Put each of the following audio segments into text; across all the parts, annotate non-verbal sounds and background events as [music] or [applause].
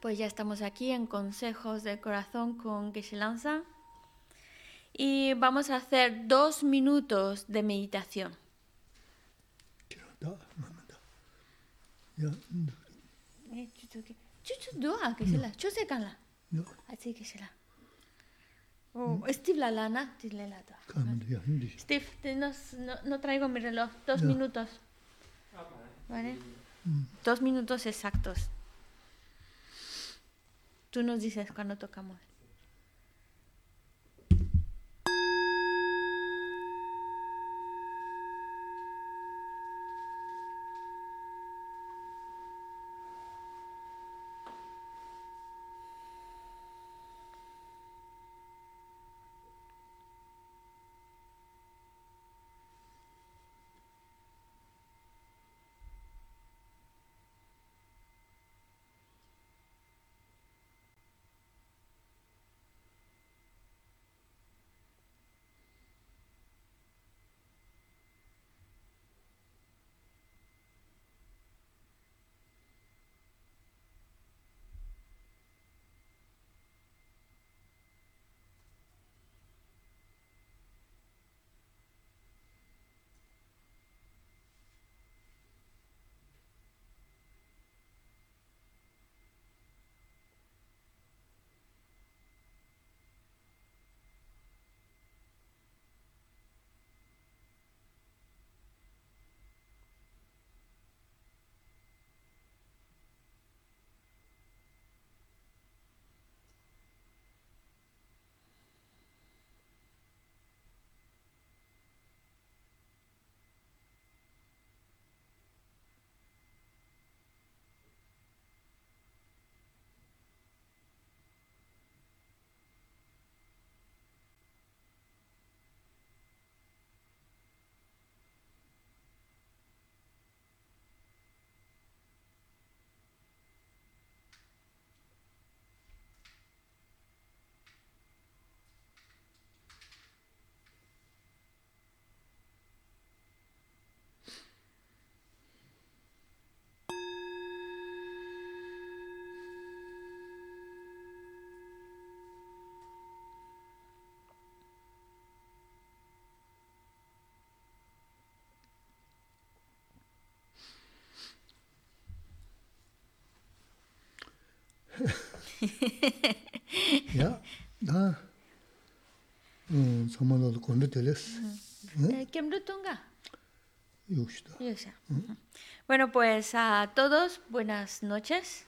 Pues ya estamos aquí en Consejos del Corazón con Geshe Lanza y vamos a hacer dos minutos de meditación. Steve la lana, Steve, no, no traigo mi reloj. Dos minutos. ¿Vale? Dos minutos exactos. Tú nos dices cuando tocamos. [laughs] 야, 나 음, 정말로 건데 될스. Eh, ¿Quién lo tonga? 욕시다. Yo Bueno, pues a todos, buenas noches.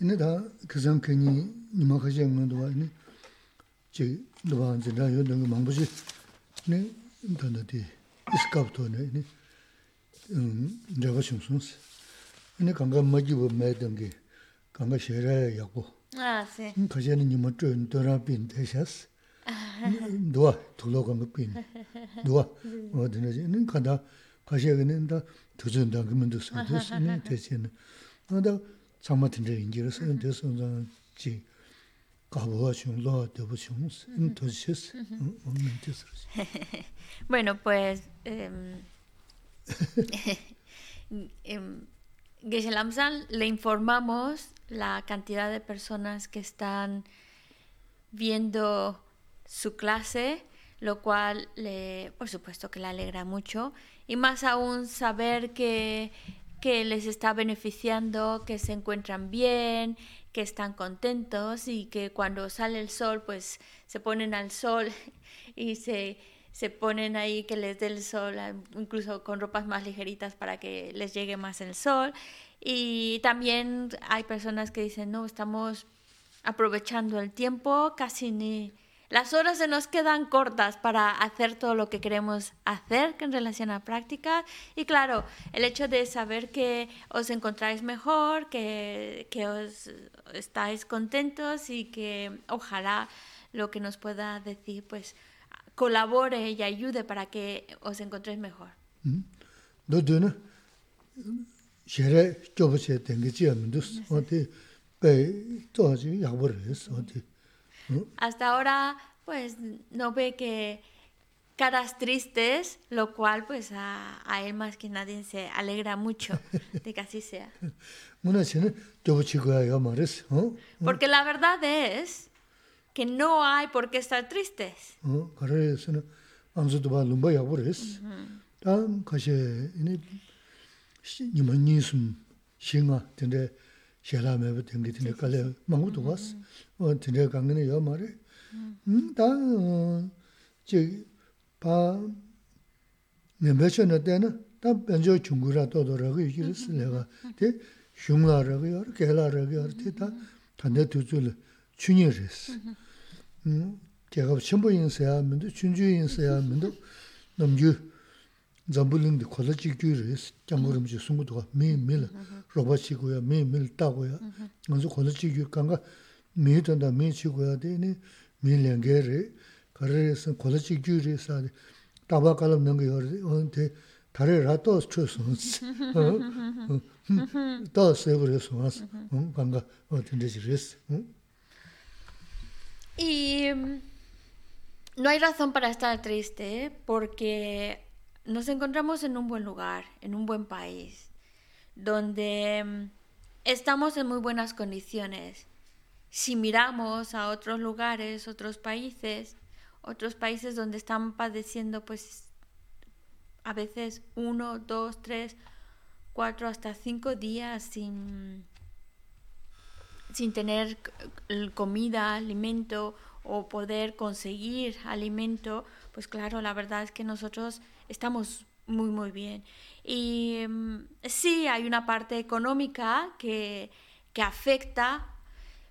이네 다 그전 괜히 니마 가지 않는 거 아니. 제 너가 이제 나 요는 망보지. 네, 인터넷이 스카프토네. 네. 음, 내가 심슨스. 이네 강가 먹이 뭐 매던 게 강가 쉐레 야고 아 세. 거제는 님 먼저 돌아 빈 되셨어. 누가 둘러가 못 빈. 누가 어디는 간다 가셔는 다 두준다 그러면 됐어. 됐으니 대신. 나다 잠마튼 데 인지로서 돼서 지 가보아 중로 대부충스 인도시스 오멘티스. Bueno, pues eh, [laughs] Geshe Lamsan, le informamos la cantidad de personas que están viendo su clase, lo cual, le, por supuesto, que le alegra mucho. Y más aún saber que, que les está beneficiando, que se encuentran bien, que están contentos y que cuando sale el sol, pues se ponen al sol [laughs] y se, se ponen ahí que les dé el sol, ah, incluso con ropas más ligeritas para que les llegue más el sol. Y también hay personas que dicen, no, estamos aprovechando el tiempo, casi ni... Las horas se nos quedan cortas para hacer todo lo que queremos hacer en relación a práctica. Y claro, el hecho de saber que os encontráis mejor, que, que os estáis contentos y que ojalá lo que nos pueda decir, pues colabore y ayude para que os encontréis mejor. Hasta ahora, pues no ve que caras tristes, lo cual pues a, él más que nadie se alegra mucho de que así sea. [laughs] Porque la verdad es que no hay por qué estar tristes. 바 멤버션에 때는 다 변조 중국이라 또더라고 이기스 내가 대 흉라라고 요 개라라고 요 대다 단대 두줄 춘이랬어 음 제가 전부 인사야 하면도 춘주 인사야 하면도 남주 잠불인데 콜레지 규르스 잠물음지 숨고도 매매일 로봇이고요 매매일 따고요 먼저 콜레지 규 간가 매던다 매치고야 되니 밀량게레 가르에서 콜레지 규르스 타바칼럼 능게 요르 온테 다레 라토 스트레스 또 세브레스 와스 응 간가 어딘지 리스 응 Y no hay razón para estar triste ¿eh? porque nos encontramos en un buen lugar, en un buen país, donde mm, estamos en muy buenas condiciones. Si miramos a otros lugares, otros países, otros países donde están padeciendo pues a veces uno, dos, tres, cuatro, hasta cinco días sin sin tener comida, alimento o poder conseguir alimento, pues claro, la verdad es que nosotros estamos muy, muy bien. Y mm, sí, hay una parte económica que, que afecta,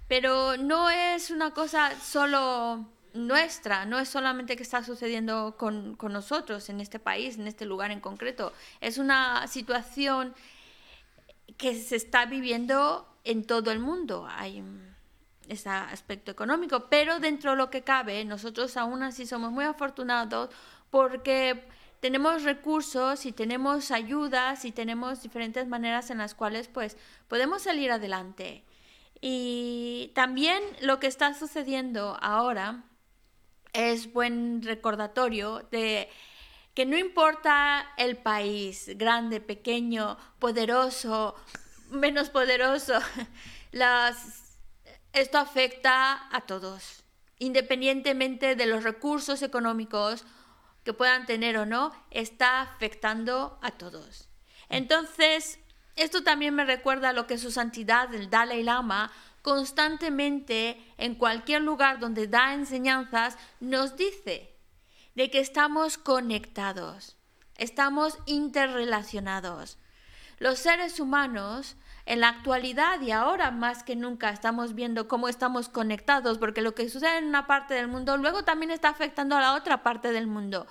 pero no es una cosa solo nuestra, no es solamente que está sucediendo con, con, nosotros en este país, en este lugar en concreto, es una situación que se está viviendo en todo el mundo hay ese aspecto económico, pero dentro de lo que cabe, nosotros aún así somos muy afortunados porque tenemos recursos y tenemos ayudas y tenemos diferentes maneras en las cuales pues podemos salir adelante. Y también lo que está sucediendo ahora es buen recordatorio de que no importa el país, grande, pequeño, poderoso, menos poderoso. [laughs] Esto afecta a todos, independientemente de los recursos económicos que puedan tener o no, está afectando a todos. Entonces, esto también me recuerda a lo que su santidad, el Dalai Lama, constantemente en cualquier lugar donde da enseñanzas, nos dice de que estamos conectados, estamos interrelacionados. Los seres humanos en la actualidad y ahora más que nunca estamos viendo cómo estamos conectados, porque lo que sucede en una parte del mundo luego también está afectando a la otra parte del mundo.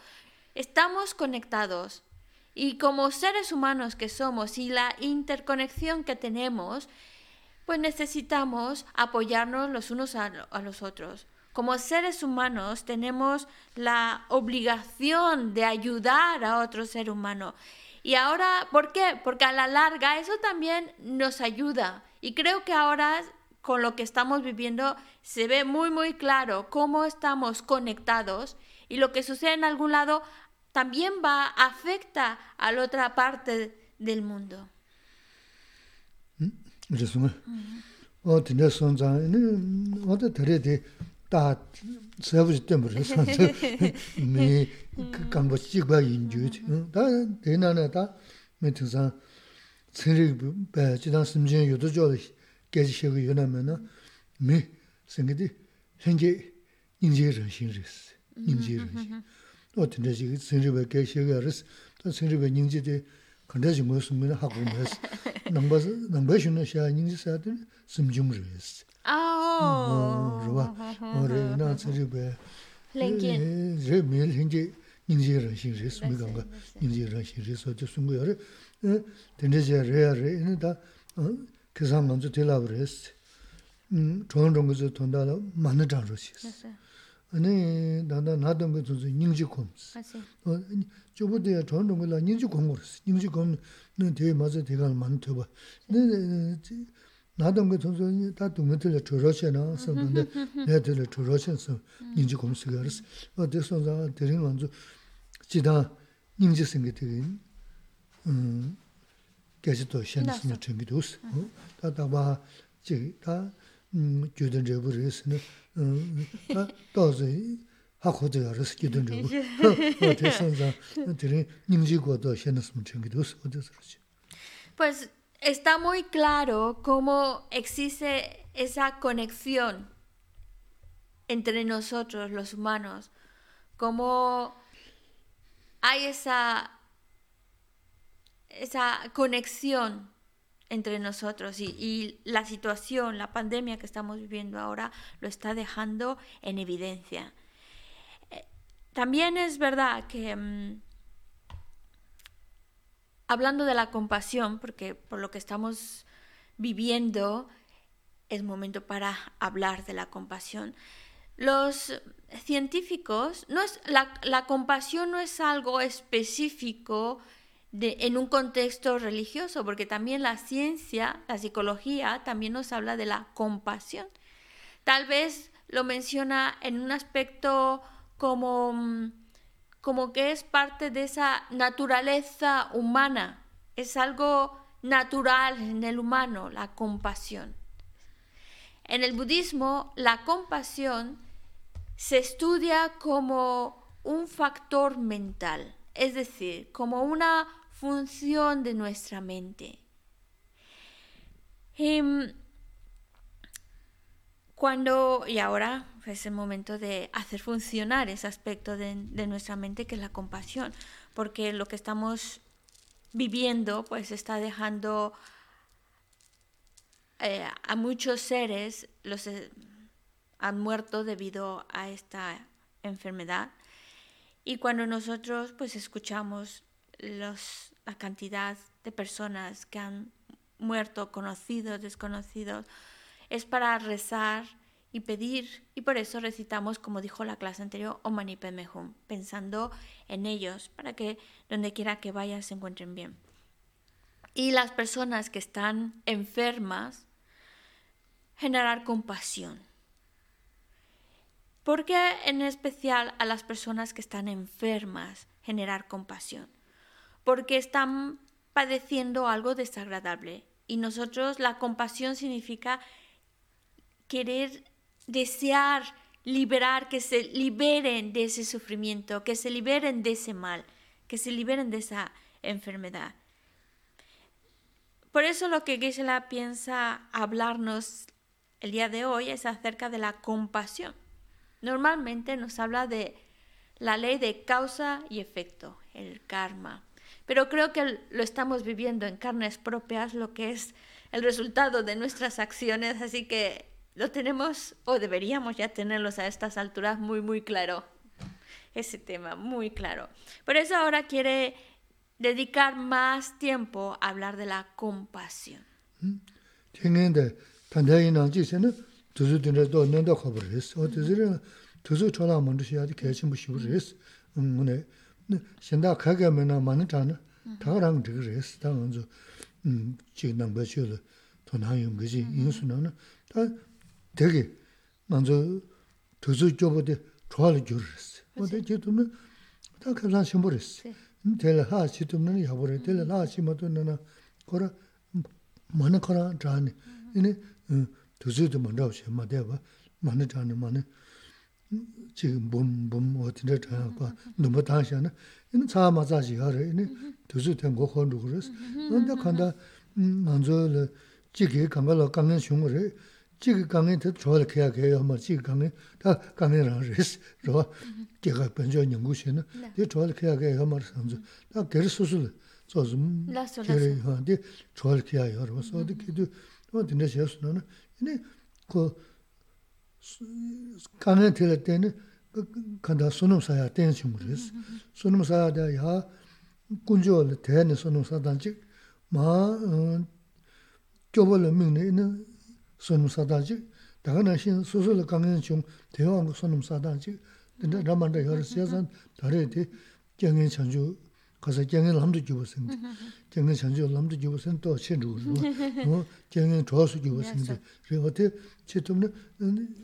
Estamos conectados y como seres humanos que somos y la interconexión que tenemos, pues necesitamos apoyarnos los unos a, los otros. Como seres humanos tenemos la obligación de ayudar a otro ser humano y ahora, ¿por qué? Porque a la larga eso también nos ayuda. Y creo que ahora con lo que estamos viviendo se ve muy, muy claro cómo estamos conectados y lo que sucede en algún lado también va, afecta a la otra parte del mundo. 다 세브지 때문에 [laughs] 산서 미 강보 찍바 인주 다 대나나 다 메트사 세리 배 지단 심진 요도 저 계지 시고 요나면은 미 생기디 현재 인지를 신리스 인지를 어떤데 지금 세리배 계시고 알았어 또 세리배 인지데 근데지 무슨 하고 메스 [laughs] 넘버 넘버 쉬는 시야 인지 사들 심중을 했어 아. 어. 뭐래 나 저리베. 랭긴. 제 매일 현재 인지를 신지 스미간가 인지를 신지 소지 숨고요. 어. 된대제 레아레 다 어. 계산 먼저 되라버렸어. 음, 좋은 정도서 돈다라 많은 장로시. 아니 나나 나던 거 저서 인지 콤스. 어. 저보다 좋은 정도라 인지 콤스. 인지 콤는 되게 맞아 대가 많더 봐. 네 나도 그 돈이 다 동네들 저러셔나 선데 내들 저러셔서 인지 검색을 했어. 어디서 자 드린 먼저 지다 닝지 생기되 음 계속도 현실의 챙기도 어 다다 봐 지다 음 교든 저버리스는 음 또서 하고도 알아서 교든 저버 어 대선자 들이 닝지고도 현실의 챙기도 어디서 그렇지 Pues está muy claro cómo existe esa conexión entre nosotros los humanos, cómo hay esa, esa conexión entre nosotros y, la situación, la pandemia que estamos viviendo ahora lo está dejando en evidencia. Eh, también es verdad que mmm, hablando de la compasión, porque por lo que estamos viviendo es momento para hablar de la compasión. Los científicos, no es, la, la compasión no es algo específico de, en un contexto religioso, porque también la ciencia, la psicología, también nos habla de la compasión. Tal vez lo menciona en un aspecto como, como que es parte de esa naturaleza humana, es algo natural en el humano, la compasión. En el budismo, la compasión se estudia como un factor mental, es decir, como una función de nuestra mente. Y cuando, y ahora es el momento de hacer funcionar ese aspecto de, de, nuestra mente que es la compasión, porque lo que estamos viviendo pues está dejando eh, a muchos seres los eh, han muerto debido a esta enfermedad. Y cuando nosotros pues escuchamos los, la cantidad de personas que han muerto, conocidos, desconocidos, es para rezar y pedir, y por eso recitamos, como dijo la clase anterior, Om Mani Padme pensando en ellos, para que donde quiera que vayan se encuentren bien. Y las personas que están enfermas, generar compasión. ¿Por qué en especial a las personas que están enfermas generar compasión? Porque están padeciendo algo desagradable. Y nosotros la compasión significa querer desear liberar, que se liberen de ese sufrimiento, que se liberen de ese mal, que se liberen de esa enfermedad. Por eso lo que Gisela piensa hablarnos el día de hoy es acerca de la compasión. Normalmente nos habla de la ley de causa y efecto, el karma. Pero creo que lo estamos viviendo en carnes propias, lo que es el resultado de nuestras acciones, así que lo tenemos o deberíamos ya tenerlos a estas alturas muy, muy claro. Ese tema, muy claro. Por eso ahora quiere dedicar más tiempo a hablar de la compasión. 되게 먼저 도저 쪽에 좋아를 줄었어. 근데 지금은 다 그냥 심부렸어. 될 하시도는 야버려 될 하시면은 거라 많은 거라 자네. 이네 도저도 먼저 오셔 맞대 봐. 많은 자네 많은 지금 몸몸 어디에 자고 너무 다시하는 이는 차 맞아지 하래. 이네 도저 된거 혼도 그랬어. 근데 간다 먼저 지게 간걸 강는 흉을 지금 강에 더 좋을 거야 그래요. 뭐 지금 강에 다 강에랑 레스 로 제가 먼저 연구실은 더 좋을 거야 그래요. 뭐 선주 다 계속 수술 저좀 그래 하는데 좋을 거야 여러분 어디기도 또 근데 제스는 근데 그 강에 들 때는 그 간다 손을 사야 되는 친구들이었어. 손을 사야 돼야 군조를 대는 손을 사단지 마 교벌을 믿는 sunum sadanchik, daga na shin susul kangen chung dewa nga sunum sadanchik, dinda ramanda yara siyasan dhari di kyangen chanchu, kasa kyangen lamda gyubo singdi, mm-hmm. kyangen chanchu lamda gyubo singdi to chen rukuru, [laughs] kyangen chosu gyubo singdi, rigo di chi tumna,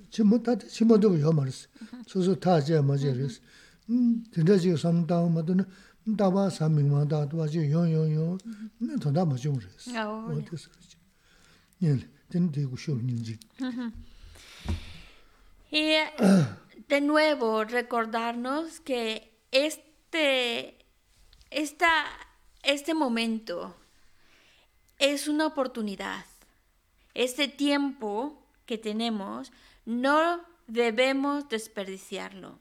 chimo tati chimo dhubu yo marisi, susul taa jaya ma jaya risi, dinda jiga samdawa maduna, dāba sāmīng mā dāba jī yōng yōng yōng, nā tōndā mā chōng rēs. Yā wā wā. Wā tēs rēs. Yā lī. Nyingji y de nuevo recordarnos que este esta este momento es una oportunidad. Este tiempo que tenemos no debemos desperdiciarlo.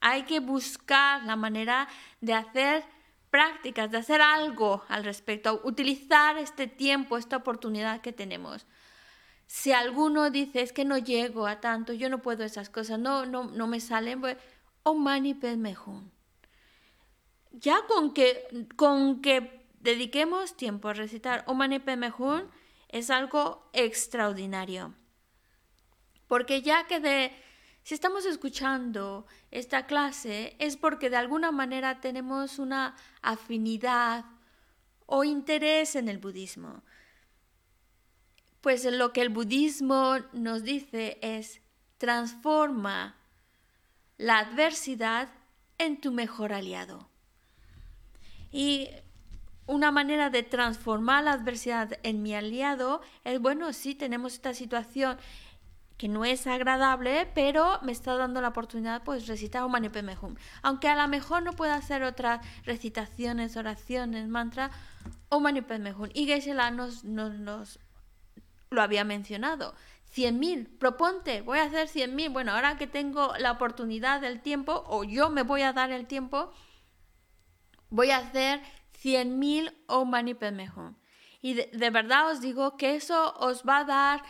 Hay que buscar la manera de hacer prácticas, de hacer algo al respecto, utilizar este tiempo, esta oportunidad que tenemos. Si alguno dice es que no llego a tanto, yo no puedo esas cosas, no, no, no me salen, pues, o mani mejor. Ya con que, con que dediquemos tiempo a recitar o mani mejor es algo extraordinario. Porque ya que de si estamos escuchando esta clase es porque de alguna manera tenemos una afinidad o interés en el budismo. Pues lo que el budismo nos dice es transforma la adversidad en tu mejor aliado. Y una manera de transformar la adversidad en mi aliado es, bueno, sí tenemos esta situación que no es agradable, pero me está dando la oportunidad pues recitar un Hum. Aunque a lo mejor no pueda hacer otras recitaciones, oraciones, mantra, un Hum. Y Geshe nos, nos, nos, lo había mencionado. 100.000, proponte, voy a hacer 100.000. Bueno, ahora que tengo la oportunidad del tiempo, o yo me voy a dar el tiempo, voy a hacer 100.000 o Mani. Y de verdad os digo que eso os va a dar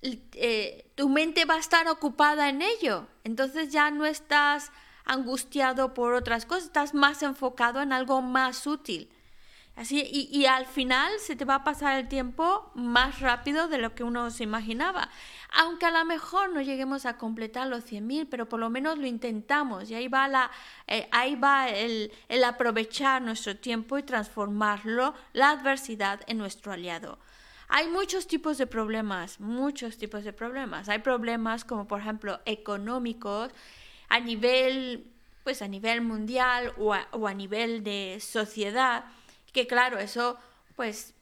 eh, tu mente va a estar ocupada en ello. Entonces ya no estás angustiado por otras cosas, estás más enfocado en algo más útil. Así, y, al final se te va a pasar el tiempo más rápido de lo que uno se imaginaba. Aunque a lo mejor no lleguemos a completar los 100.000, pero por lo menos lo intentamos. Y ahí va, la, eh, ahí va el, el aprovechar nuestro tiempo y transformarlo, la adversidad, en nuestro aliado. Hay muchos tipos de problemas, muchos tipos de problemas. Hay problemas como por ejemplo económicos a nivel pues a nivel mundial o a, nivel de sociedad, que claro, eso pues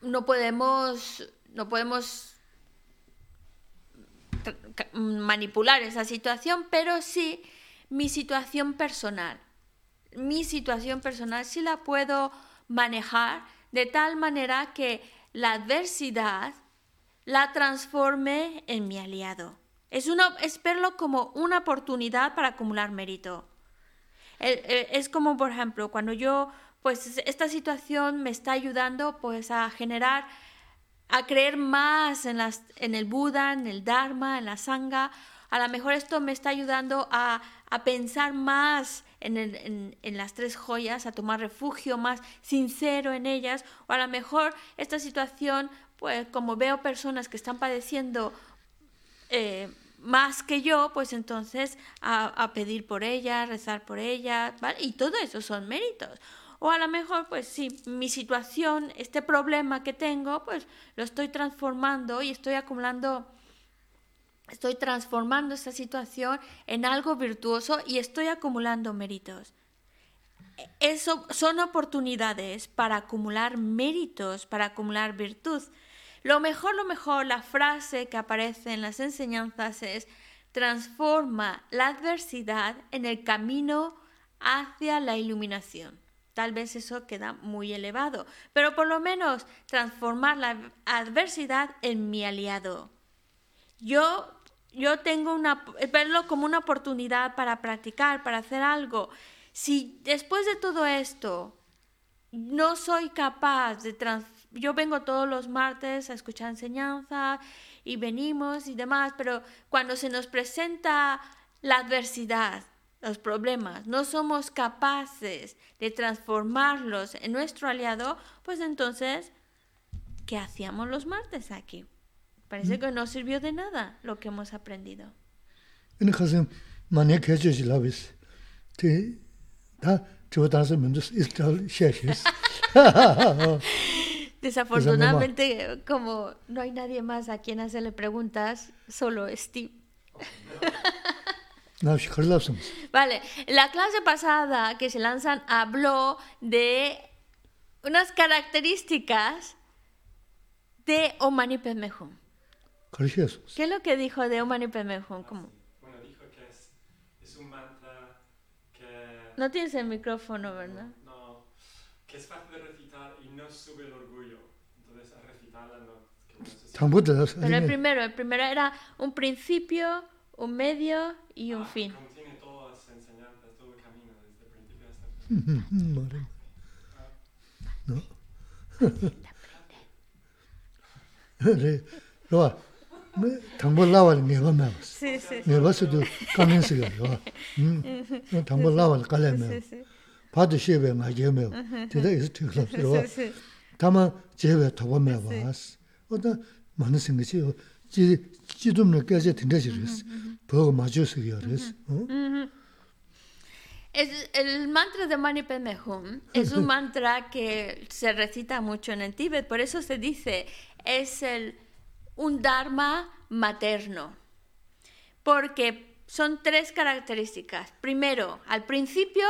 no podemos no podemos manipular esa situación, pero sí mi situación personal. Mi situación personal sí la puedo manejar de tal manera que la adversidad la transforme en mi aliado. Es, una, es verlo como una oportunidad para acumular mérito. Es como, por ejemplo, cuando yo, pues esta situación me está ayudando pues a generar, a creer más en, las, en el Buda, en el Dharma, en la Sangha. A lo mejor esto me está ayudando a, a pensar más en, las tres joyas, a tomar refugio más sincero en ellas, o a lo mejor esta situación, pues como veo personas que están padeciendo eh, más que yo, pues entonces a, pedir por ellas, rezar por ellas, ¿vale? Y todo eso son méritos. O a lo mejor, pues sí, mi situación, este problema que tengo, pues lo estoy transformando y estoy acumulando Estoy transformando esta situación en algo virtuoso y estoy acumulando méritos. Eso son oportunidades para acumular méritos, para acumular virtud. Lo mejor, lo mejor, la frase que aparece en las enseñanzas es, transforma la adversidad en el camino hacia la iluminación. Tal vez eso queda muy elevado, pero por lo menos transformar la adversidad en mi aliado. Yo yo tengo una, verlo como una oportunidad para practicar, para hacer algo. Si después de todo esto no soy capaz de yo vengo todos los martes a escuchar enseñanza y venimos y demás, pero cuando se nos presenta la adversidad, los problemas, no somos capaces de transformarlos en nuestro aliado, pues entonces, ¿qué hacíamos los martes aquí? Parece que no sirvió de nada lo que hemos aprendido. [laughs] [laughs] Desafortunadamente, como no hay nadie más a quien hacerle preguntas, solo Steve. Vale, la clase pasada que se lanzan habló de unas características de Omani Padme Hum. ¿Qué es lo que dijo de Omani Padme Hum? Bueno, dijo que es, es, un mantra que... No tienes el micrófono, ¿verdad? No, que es fácil de recitar y no sube el orgullo. Pero el primero, el primero era un principio, un medio y un ah, fin. Como tiene todas las enseñanzas, todo el camino, desde el principio hasta el [laughs] final. ¿No? re [laughs] lo me tambo lawa ne ba ma sí sí ne ba su du kamen se ga lo mm. Tambo lawa ka le me pa de she be ma je me de [laughs] Es, el mantra de Mani Padme Hum [laughs] es un mantra que se recita mucho en el Tíbet, por eso se dice es el, un Dharma materno, porque son tres características. Primero, al principio,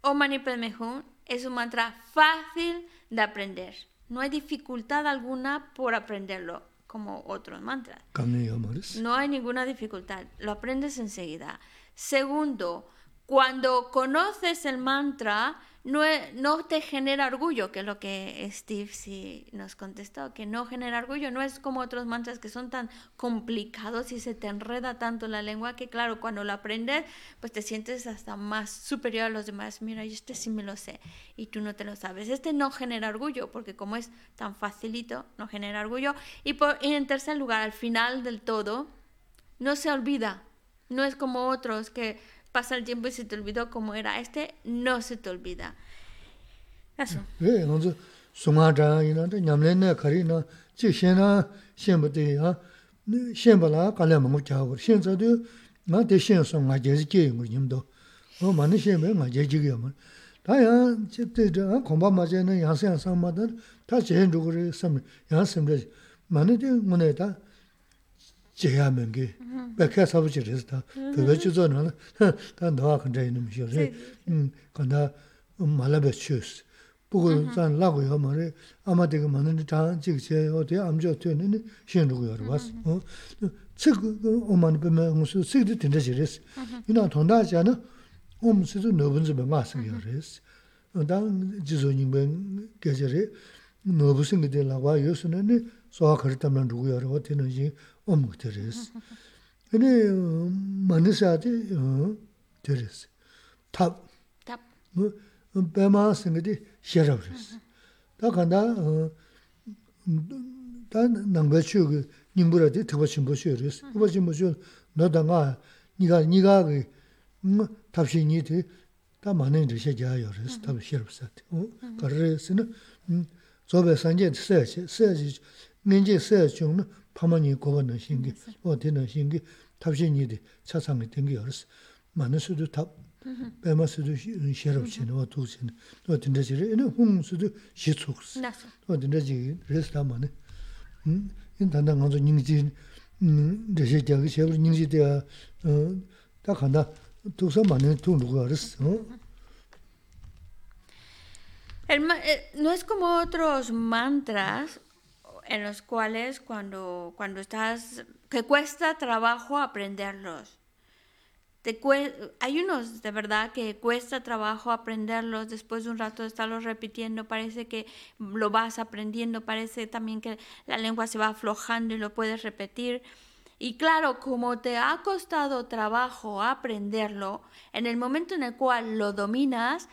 Om Mani Padme Hum es un mantra fácil de aprender. No hay dificultad alguna por aprenderlo, como otros mantras. No hay ninguna dificultad, lo aprendes enseguida. Segundo, cuando conoces el mantra, no, no, te genera orgullo, que es lo que Steve sí nos contestó, que no genera orgullo, no es como otros mantras que son tan complicados y se te enreda tanto la lengua que claro, cuando lo aprendes, pues te sientes hasta más superior a los demás, mira, yo este sí me lo sé y tú no te lo sabes. Este no genera orgullo, porque como es tan facilito, no genera orgullo. Y, por, y en tercer lugar, al final del todo, no se olvida, no es como otros que pasa el tiempo y se te olvidó cómo era. Este no se te olvida. Eso. Eh, entonces, suma ya y nada, ñamle ah, ne kari na, chi shen na, shen ba de ya, shen ba la ka le mo cha go. Shen za de, na de shen so nga je ji ge yim do. No ma ne shen ba nga je ji ge ma. Ta ya, chi de de, ah, kong ba ma je ne yang sen sang ma de, ta shen ju go re sam, yang sem de. Ma ne de mo ne ta, 제야 mengi, 백해 사부지 그랬다. 그거 주저는 다 너와 근데 있는 미셔. 음, 간다 말라베 추스. 보고 산 라고요 말에 아마 되게 많은 다 지금 어디 암저 되는 신루고 여러 봤어. 어. 책 오만 보면 무슨 쓰기도 된다 지랬어. 이나 돈다잖아. 엄스도 너분지 뭐 맞은 게 그랬어. 당 지소님은 계절에 너부신 게 되라고 요소는 소화 그랬다면 누구야? 어때는 omuk teresi. Ani manisadi eh, teresi. Tab. Tab. Bema singadi sherab resi. Da kanda eh, da nangba chuyo nyingbura tabba chimbo chuyo resi. Tabba chimbo chuyo noda nga niga niga ki tabshi nyi di da manin rishe jayo resi. Mm-hmm. Tab sherab sati. Oh, Kar resi na zobe sanje sayachi. Sayachi, ngenje sayachi yung na 파마니 고바는 신기 어디는 신기 탑신이디 차상이 된게 어렸어 많은 수도 탑 배마스도 셔럽치는 어두신 어딘데 지리 이는 홍수도 시축스 어딘데 지 레스타만에 음 인단단 가서 닝지 음 대세 저기 세우 닝지대야 어딱 한다 두서 많은 돈 누가 알았어 El, no es como otros mantras en los cuales cuando, cuando estás, que cuesta trabajo aprenderlos. Hay unos de verdad que cuesta trabajo aprenderlos, después de un rato de estarlos repitiendo, parece que lo vas aprendiendo, parece también que la lengua se va aflojando y lo puedes repetir. Y claro, como te ha costado trabajo aprenderlo, en el momento en el cual lo dominas,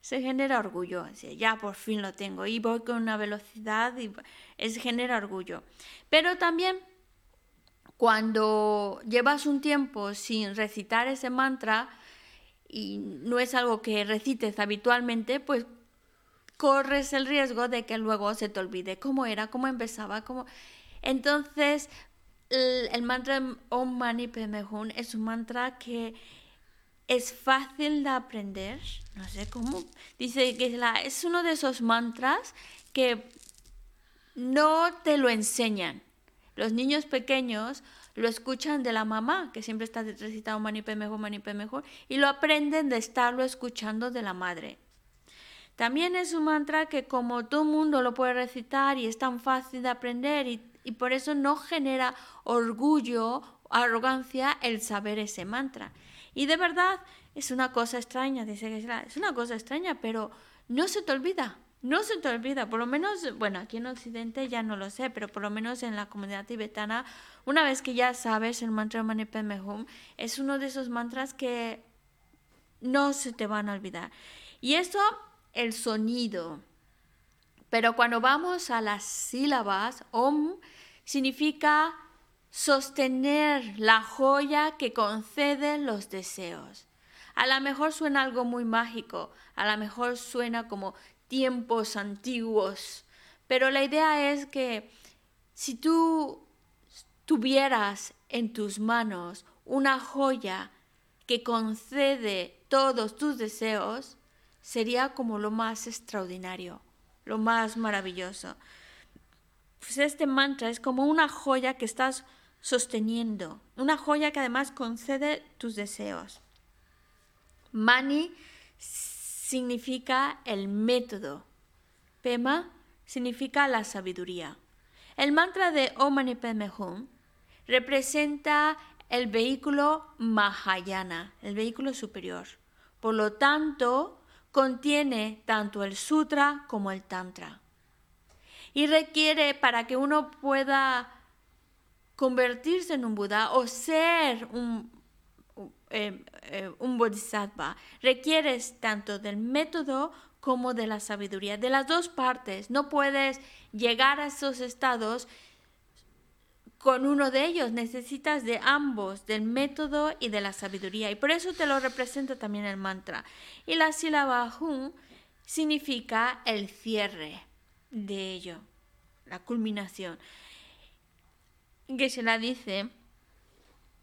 se genera orgullo. Ya por fin lo tengo y voy con una velocidad es genera orgullo. Pero también cuando llevas un tiempo sin recitar ese mantra y no es algo que recites habitualmente, pues corres el riesgo de que luego se te olvide cómo era, cómo empezaba, cómo... Entonces, el, mantra Om Mani Padme Hum es un mantra que es fácil de aprender, no sé cómo, dice que es uno de esos mantras que no te lo enseñan. Los niños pequeños lo escuchan de la mamá, que siempre está recitando Mani Padme Hum, Mani Padme Hum, y lo aprenden de estarlo escuchando de la madre. También es un mantra que como todo mundo lo puede recitar y es tan fácil de aprender y, y por eso no genera orgullo, arrogancia el saber ese mantra. Y de verdad es una cosa extraña, dice que es una cosa extraña, pero no se te olvida, no se te olvida, por lo menos, bueno, aquí en Occidente ya no lo sé, pero por lo menos en la comunidad tibetana, una vez que ya sabes el mantra Mani Padme Hum, es uno de esos mantras que no se te van a olvidar. Y esto el sonido. Pero cuando vamos a las sílabas, om significa sostener la joya que concede los deseos. A lo mejor suena algo muy mágico, a lo mejor suena como tiempos antiguos, pero la idea es que si tú tuvieras en tus manos una joya que concede todos tus deseos, sería como lo más extraordinario, lo más maravilloso. Pues este mantra es como una joya que estás sosteniendo, una joya que además concede tus deseos. Mani significa el método. Pema significa la sabiduría. El mantra de Om Mani Padme Hum representa el vehículo Mahayana, el vehículo superior. Por lo tanto, contiene tanto el sutra como el tantra. Y requiere para que uno pueda convertirse en un Buda o ser un, eh, eh, un bodhisattva, requieres tanto del método como de la sabiduría, de las dos partes. No puedes llegar a esos estados con uno de ellos, necesitas de ambos, del método y de la sabiduría. Y por eso te lo representa también el mantra. Y la sílaba Hun significa el cierre de ello, la culminación. Que se la dice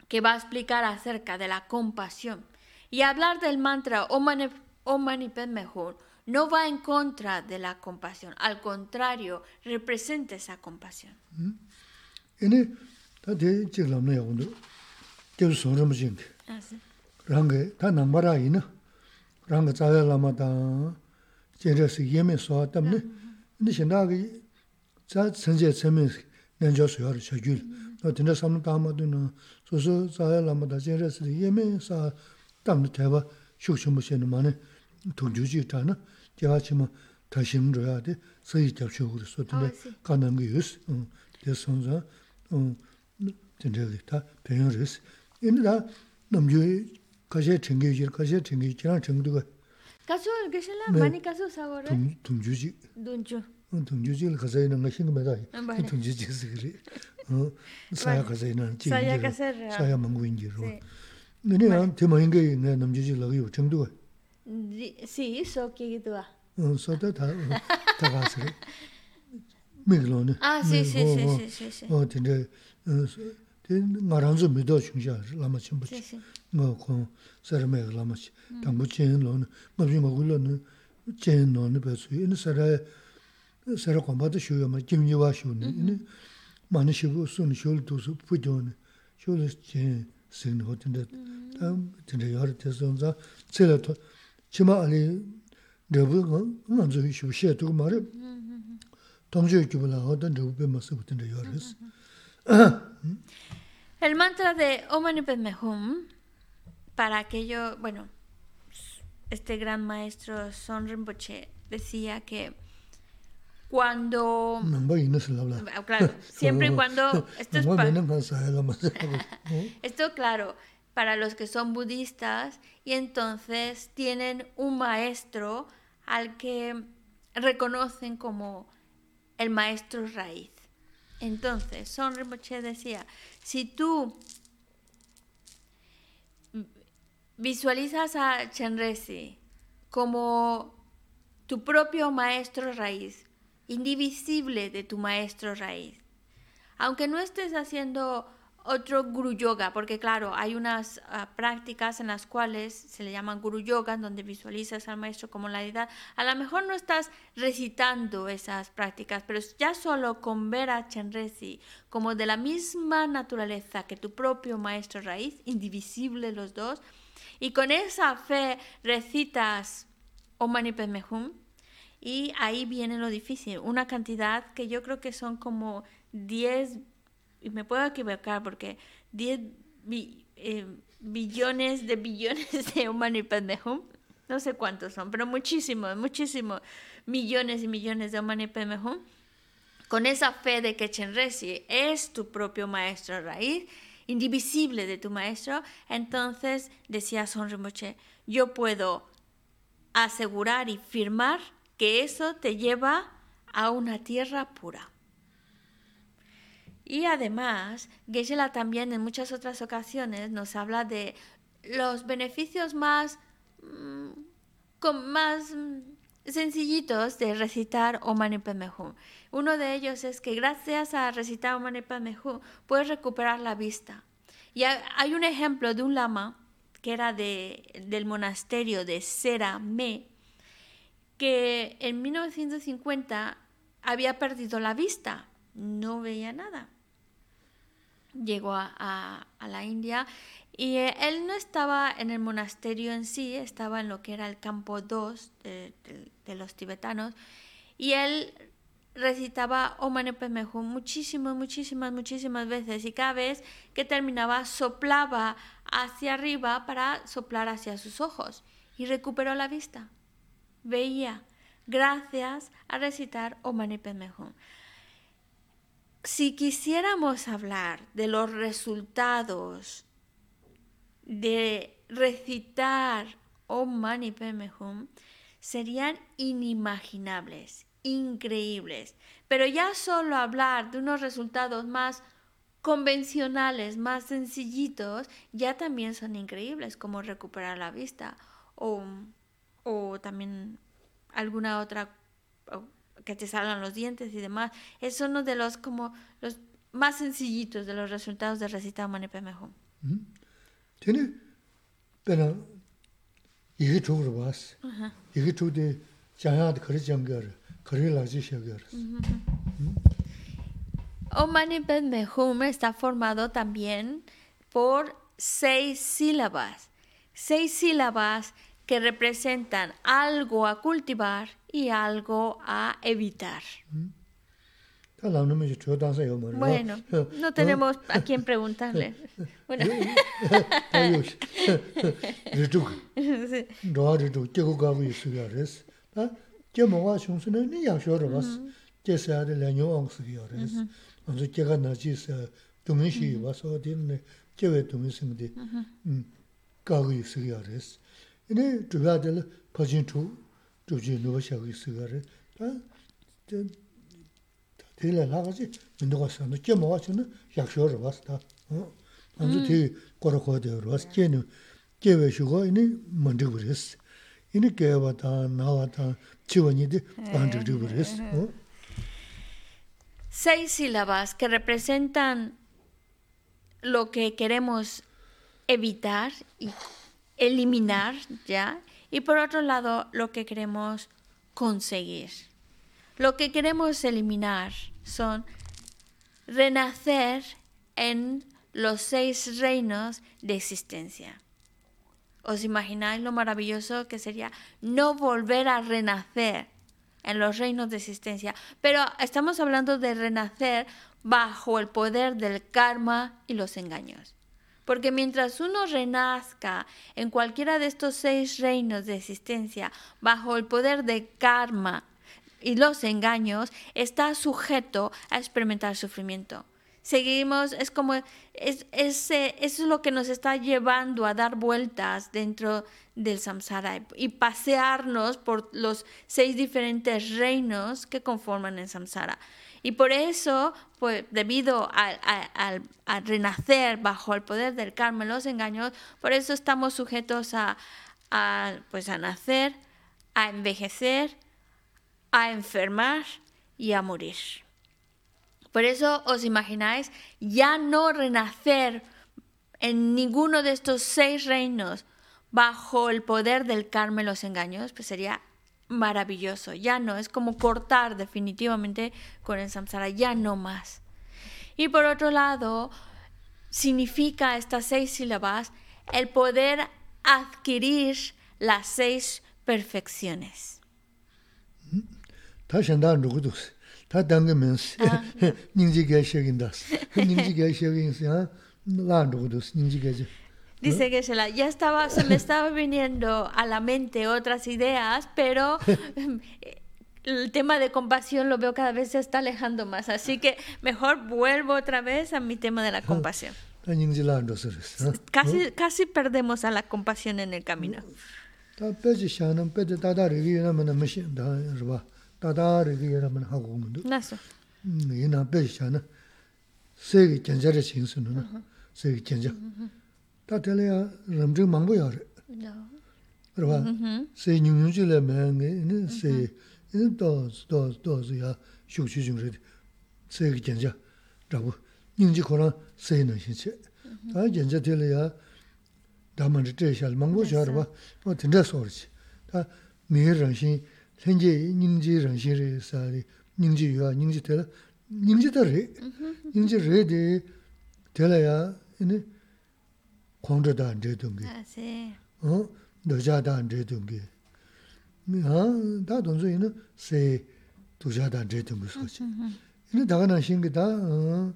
que va a explicar acerca de la compasión. Y hablar del mantra Om Mani Padme Hum no va en contra de la compasión, al contrario, representa esa compasión. ¿Mm? ene ta de chig lam na ya gundu gyab song ram jing rang ta nambara ina rang za ya lama ta jen re si yeme so tam ne ni shin da gi za chen je chen me nen jo su ya ri cha gyul no tin da sam ta ma du na so so za ya lama ta jen re si yeme sa tam ne ta ba shu shu mo shen ma ne tu ju ji ta na ja chi ma ta shin ro ya de so yi ta shu gu so tin da ka nam gi yus de song za 진짜다 배열스 인다 남주 가제 챙겨지 가제 챙기 지난 정도가 가서 계실라 많이 가서 사고를 동 동주지 돈주 응 동주지를 가서 있는 거 신경 매다 동주지스 그래 어 사야 가서 있는 지 사야 가서 사야 먹고 인지로 내가 대만인 게 남주지 라고 정도가 sí eso que tú 어 소다 다다 가서 미글로네 아 시시시시시 어 근데 그 말한서 믿어 중샤 라마 침부 뭐고 서르메 라마치 당부체는 뭐비 먹을로는 제노는 배수 이 서라 서 sara shio ali. El mantra de Padme para aquello, bueno, este gran maestro Son Rinpoche decía que cuando... Ah, claro, siempre y [laughs] cuando... Esto, es [laughs] esto, claro, para los que son budistas y entonces tienen un maestro al que reconocen como el maestro raíz. Entonces, Son Rinpoche decía, si tú visualizas a Chenresi como tu propio maestro raíz, indivisible de tu maestro raíz, aunque no estés haciendo otro guru yoga, porque claro, hay unas ah, prácticas en las cuales se le llaman guru yoga, donde visualizas al maestro como la deidad. A lo mejor no estás recitando esas prácticas, pero ya solo con ver a Chenrezi como de la misma naturaleza que tu propio maestro raíz, indivisible los dos, y con esa fe recitas Om Mani Padme Hum, y ahí viene lo difícil, una cantidad que yo creo que son como 10 y me puedo equivocar porque 10 eh, billones de billones [laughs] de Omani Pendejum, no sé cuántos son, pero muchísimos, muchísimos millones y millones de Omani Pendejum, con esa fe de que Chenresi es tu propio maestro raíz, indivisible de tu maestro, entonces decía Son yo puedo asegurar y firmar que eso te lleva a una tierra pura. Y además, geshe también en muchas otras ocasiones nos habla de los beneficios más, mm, más mm, sencillitos de recitar Om Mani Padme Hum. Uno de ellos es que gracias a recitar Om Mani Padme Hum puedes recuperar la vista. Y hay un ejemplo de un lama que era de, del monasterio de Sera Me, que en 1950 había perdido la vista, no veía nada llegó a, la India y eh, él no estaba en el monasterio en sí, estaba en lo que era el campo 2 de, los tibetanos y él recitaba Om Mani Padme Hum muchísimas, muchísimas, muchísimas veces y cada vez que terminaba soplaba hacia arriba para soplar hacia sus ojos y recuperó la vista. Veía gracias a recitar Om Mani si quisiéramos hablar de los resultados de recitar Om Mani serían inimaginables, increíbles. Pero ya solo hablar de unos resultados más convencionales, más sencillitos, ya también son increíbles, como recuperar la vista o, o también alguna otra que te salgan los dientes y demás. Es uno de los como los más sencillitos de los resultados de recitar Mani Padme Hum. Tiene, pero 이게 좋으러 봤어. 이게 좋대 장야도 그리 장거를 그리 라지 셔거를. Om Mani Padme Hum está formado también por seis sílabas. Seis sílabas que representan algo a cultivar y algo a evitar. Bueno, [laughs] no tenemos a quién preguntarle. [laughs] Bueno. 이네 [laughs] ene dhruva dhala pachin chu, dhruvi nuwa shaagu dhila sanu, mawa. Anzu hmm. kora kwa nu, we shugo ene mandrigwa chiwa. Seis sílabas que representan lo que queremos evitar y eliminar ya y por otro lado lo que queremos conseguir. Lo que queremos eliminar son renacer en los seis reinos de existencia. ¿Os imagináis lo maravilloso que sería no volver a renacer en los reinos de existencia? Pero estamos hablando de renacer bajo el poder del karma y los engaños. Porque mientras uno renazca en cualquiera de estos seis reinos de existencia bajo el poder de karma y los engaños, está sujeto a experimentar sufrimiento. Seguimos, es como, es, es, es lo que nos está llevando a dar vueltas dentro del samsara y pasearnos por los seis diferentes reinos que conforman el samsara. Y por eso, pues debido a, renacer bajo el poder del karma los engaños, por eso estamos sujetos a, pues a nacer, a envejecer, a enfermar y a morir. Por eso os imagináis ya no renacer en ninguno de estos seis reinos bajo el poder del karma y los engaños, pues sería maravilloso. Ya no, es como cortar definitivamente con el samsara, ya no más. Y por otro lado, significa estas seis sílabas el poder adquirir las seis perfecciones. [laughs] Dice que se la, ya estaba, se me estaba viniendo a la mente otras ideas, pero [laughs] el tema de compasión lo veo cada vez se está alejando más. Así que mejor vuelvo otra vez a mi tema de la compasión. Casi, casi perdemos a la compasión en el camino. Naso. 세기 tā tēlē yā rāmchīg māngbō yā rē. Rā sē nyung nyung chī lē mē ngē, nē sē, nē tō, tō, tō sī yā shūk chī chūng rē tī, sē kī gyān chā, rā gu, nyung chī khurā sē nā xī chē. Tā gyān chā tēlē yā dā mā rī tē shā lē māngbō chā rā bā, bā tēn chā sō rī chī. Tā mē rāng shī, lēn chē nyung chī rāng shī rī sā rī, nyung chī yuwa, nyung chī tēlē, nyung chī tā rē, nyung chī rē tē, tēlē yā, nē, 공저다 안 되던 게 어? 너자다 안 되던 게 아, 다 돈소이는 세 도자다 안 되던 거 소지 이네 다가나 신기다 어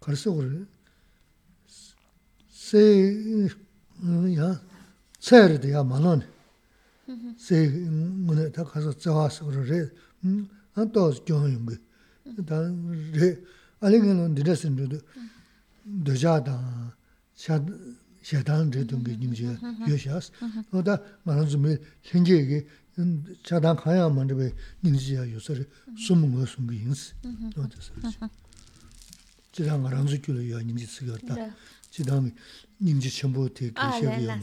가르쳐 그래 세 야, 세르디야 만원 세 문에 다 가서 자와서 그래 음 안또 교용 다 레, 알링은 디레스인도 도자다 샤 샤단 되던 게 님지 요샤스 어다 말은 좀 현재에게 차단 가야만 돼 님지야 요소를 숨은 거 숨기 인스 어디서 지랑 알아서 줄이야 님지 쓰겠다 지다음에 님지 전부 되게 시작이야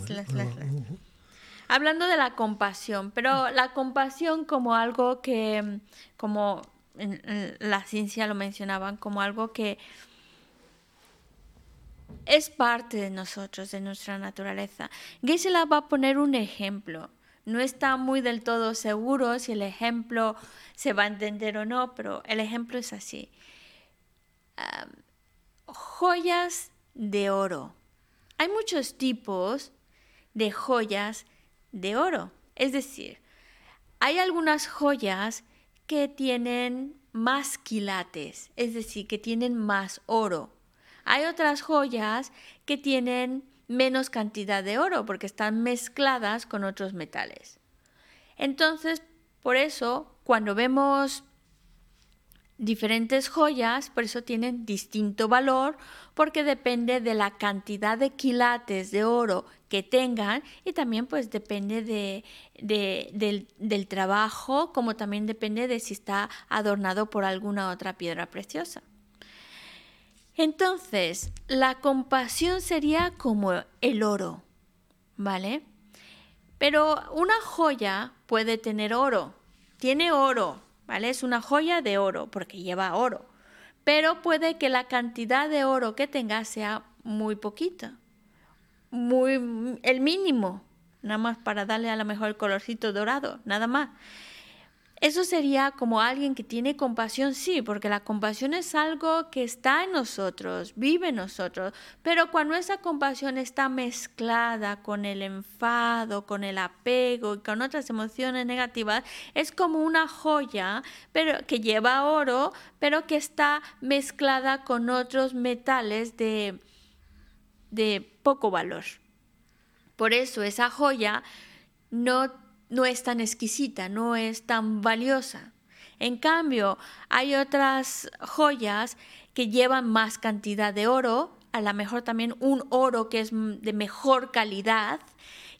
Hablando de la compasión, pero la compasión como algo que, como en, en la ciencia lo mencionaban, como algo que es parte de nosotros, de nuestra naturaleza. Gisela va a poner un ejemplo. No está muy del todo seguro si el ejemplo se va a entender o no, pero el ejemplo es así. Joyas de oro. Hay muchos tipos de joyas de oro. Es decir, hay algunas joyas que tienen más quilates, es decir, que tienen más oro. Hay otras joyas que tienen menos cantidad de oro porque están mezcladas con otros metales. Entonces, por eso, cuando vemos diferentes joyas, por eso tienen distinto valor, porque depende de la cantidad de quilates de oro que tengan y también pues depende de, de, del, del trabajo, como también depende de si está adornado por alguna otra piedra preciosa. Entonces, la compasión sería como el oro, ¿vale? Pero una joya puede tener oro, tiene oro, ¿vale? Es una joya de oro porque lleva oro, pero puede que la cantidad de oro que tenga sea muy poquita, muy el mínimo, nada más para darle a lo mejor el colorcito dorado, nada más. Eso sería como alguien que tiene compasión, sí, porque la compasión es algo que está en nosotros, vive en nosotros, pero cuando esa compasión está mezclada con el enfado, con el apego y con otras emociones negativas, es como una joya pero, que lleva oro, pero que está mezclada con otros metales de, de poco valor. Por eso esa joya no no es tan exquisita, no es tan valiosa. En cambio, hay otras joyas que llevan más cantidad de oro, a lo mejor también un oro que es de mejor calidad,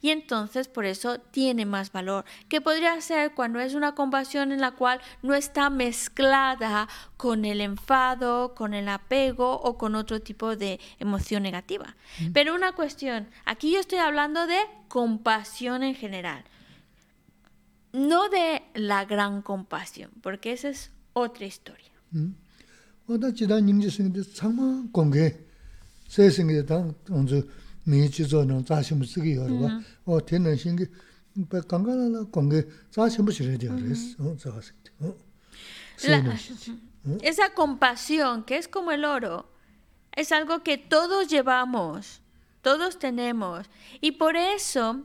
y entonces por eso tiene más valor, que podría ser cuando es una compasión en la cual no está mezclada con el enfado, con el apego o con otro tipo de emoción negativa. Pero una cuestión, aquí yo estoy hablando de compasión en general no de la gran compasión, porque esa es otra historia. Esa compasión, que es como el oro, es algo que todos llevamos, todos tenemos, y por eso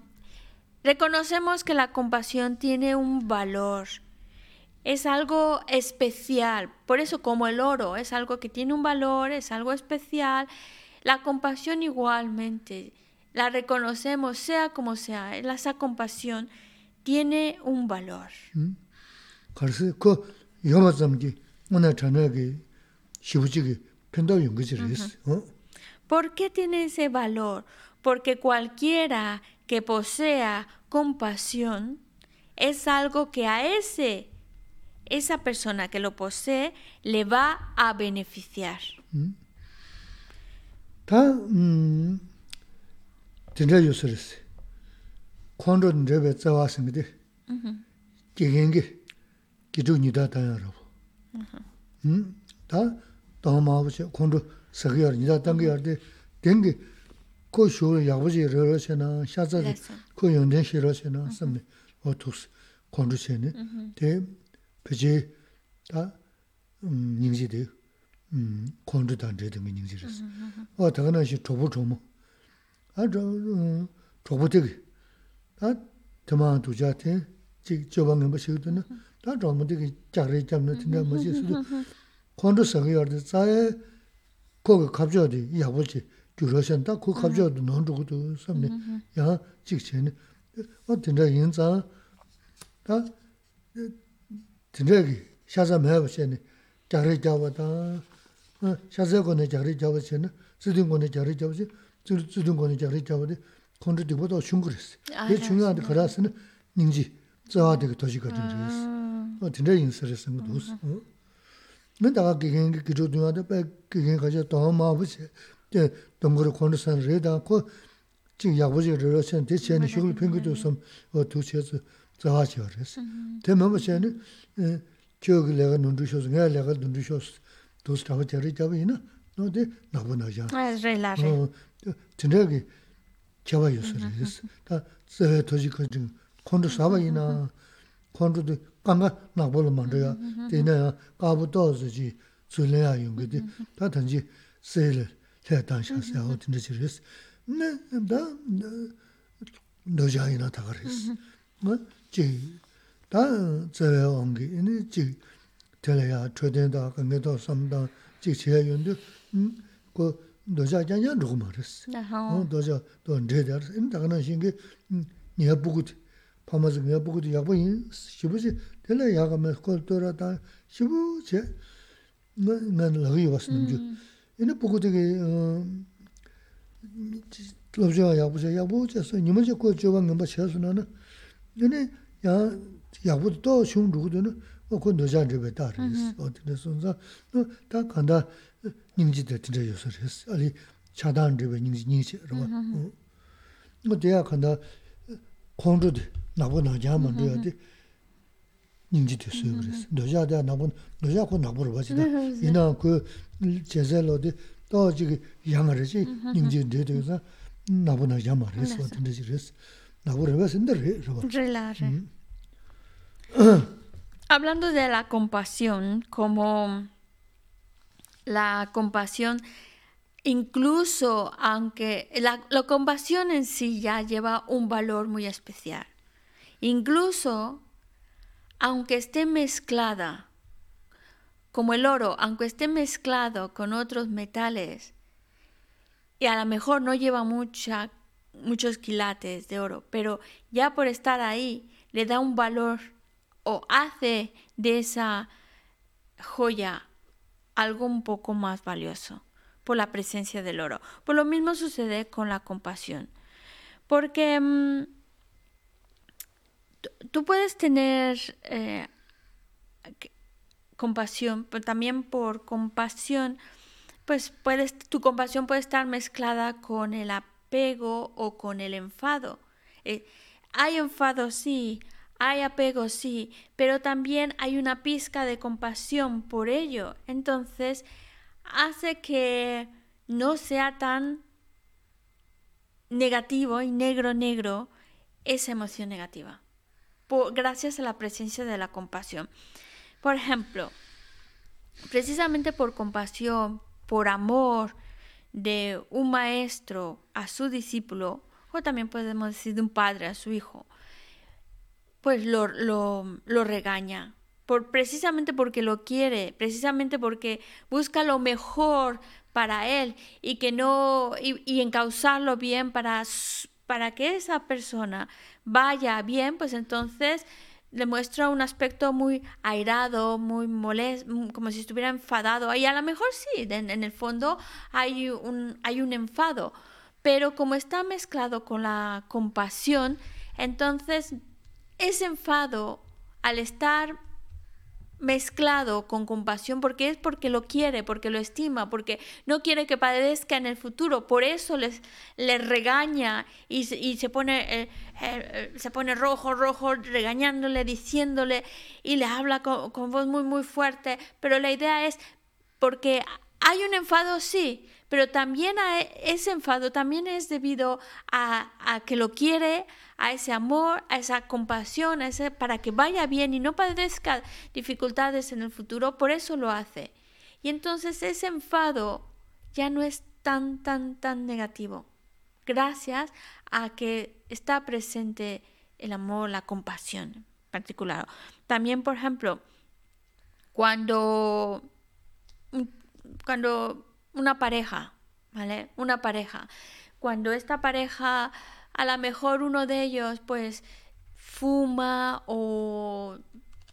Reconocemos que la compasión tiene un valor, es algo especial, por eso como el oro es algo que tiene un valor, es algo especial, la compasión igualmente, la reconocemos sea como sea, eh, esa compasión tiene un valor. ¿Por qué tiene ese valor? Porque cualquiera que posea compasión es algo que a ese, esa persona que lo posee le va a beneficiar. Uh -huh. ko shuwa yabuji roro she na, shazaji ko yongden shiro she na, sami o tuks kondru she ne. Te peche ta mm, nyingzi de mm, kondru dan zhe dami nyingzi resi. O taga na shi chobu chomu. A mm, chobu tegi. Ta tima tuja te, chik choba ngenpa shigido na, ta chobu tegi chakri jamna tinda maji sudu. Kondru sagi yardi, zaye koga kapchwa di yabuji. gyurashan 다 ku kapchawadu nandrukudu samne mm-hmm. yaa chikchayani o tinda yinza ta tinda ki shasa mayaba chayani gyagri gyawa ta shasa kone gyagri gyawa chayani zidin kone gyagri gyawa chayani zidin kone gyagri gyawa de. Kondru dikwa to shunkurisi ah, ye chungyaadi karasini ningji zawa dika toshi katundirisi o tinda ah. yinsari sangu dusi mm-hmm. min daga gigengi gichu dunyaadi bay gigengi kacha tohama mabu chayani 서기어도 자에 거기 갑자기 야버지 줄어선다 그 갑자기 논주고도 섬네. 야, 직전에 어, 진짜 인자 다 진짜 샤자 매버세네. 자리 잡았다. 어, 샤자고네 자리 잡았으나 쓰든고네 자리 잡았지. 쓰- 쓰든고네 자리 잡았지. 콘드디보다 슝그랬어. 아, 이 중요한데 그라스는 닝지 저하되게 도시거든 그랬어. 어, 진짜 인스레스 것도 없어. 어? 내가 그게 기도 중요하다. 배 그게 가져 더 마부지. 제 동거를 콘드선 레다고 지금 야부지를 러선 대체는 쉬글 핑크도 좀 어, 두셔서 저하지 그랬어. 대면 뭐세는 에 저기 내가 눈 주셔서 내가 내가 눈 주셔서 도스 잡아 자리 잡이나 너데 나보나자. Es relaje. 어 진짜게 제가 요소리스. 다 세회 도지까지 콘도 사바이나 콘도도 강가 나볼 만들어야 되나야 까부도지 줄래야 용게데 다 단지 세를 해단샤서 어딘지 지르스. 네다 너자이나 다 그랬어. 뭐 지, 다 저에 온게 이니 지 telaya chodenda kangedo samda chik chaya yundu ko doja janya rugu maris. Ajá. doja do nde dar in daga na shingi nya bugut pamazi nya bugut yabu yin shibu chi tela yaga me kol tora da shibu che nga nga lagi was namju. Ina bugut ge lobja yabu che yabu che so nima che ko joba ngamba che su na na ina ya yabu to shung rugu do na 어 그건 너자한테 따르스 어떻게 손자 너다 간다 닝지들 진짜 요소했어 아니 차단한테 왜 닝지 닝지 그러고 뭐 대야 간다 공주도 나보 나자만 돼야 돼 닝지 됐어요 그랬어 너자다 나보 너자고 나보러 가지다 이나 그 제zel로데 또 지금 양아르지 닝지 돼도서 나보 나자만 그랬어 어떻게 그랬어 나보러 가서 근데 그러고 Relaje. [clears throat] Hablando de la compasión, como la compasión, incluso aunque la, la compasión en sí ya lleva un valor muy especial, incluso aunque esté mezclada, como el oro, aunque esté mezclado con otros metales, y a lo mejor no lleva muchos quilates de oro, pero ya por estar ahí le da un valor o hace de esa joya algo un poco más valioso por la presencia del oro. Por lo mismo sucede con la compasión. Porque mm, tú- puedes tener eh, compasión, pero también por compasión, pues puedes, tu compasión puede estar mezclada con el apego o con el enfado. Eh, hay enfado, sí, hay apego, sí, pero también hay una pizca de compasión por ello. Entonces, hace que no sea tan negativo y negro, negro esa emoción negativa, gracias a la presencia de la compasión. Por ejemplo, precisamente por compasión, por amor de un maestro a su discípulo, o también podemos decir de un padre a su hijo, pues lo, lo, regaña, por, precisamente porque lo quiere, precisamente porque busca lo mejor para él y que no y, y encauzarlo bien para para que esa persona vaya bien, pues entonces le muestra un aspecto muy airado, muy molesto, como si estuviera enfadado. Y a lo mejor sí, en, en, el fondo hay un, hay un enfado, pero como está mezclado con la compasión, entonces ese enfado, al estar mezclado con compasión porque es porque lo quiere, porque lo estima, porque no quiere que padezca en el futuro, por eso les, les regaña y, y se, pone, eh, eh, se pone rojo, rojo, regañándole, diciéndole y le habla con, con voz muy, muy fuerte, pero la idea es porque hay un enfado, sí, pero también ese enfado también es debido a, a, que lo quiere, a ese amor, a esa compasión, a ese, para que vaya bien y no padezca dificultades en el futuro, por eso lo hace. Y entonces ese enfado ya no es tan, tan, tan negativo, gracias a que está presente el amor, la compasión en particular. También, por ejemplo, cuando, cuando una pareja, ¿vale? Una pareja. Cuando esta pareja, a lo mejor uno de ellos, pues, fuma o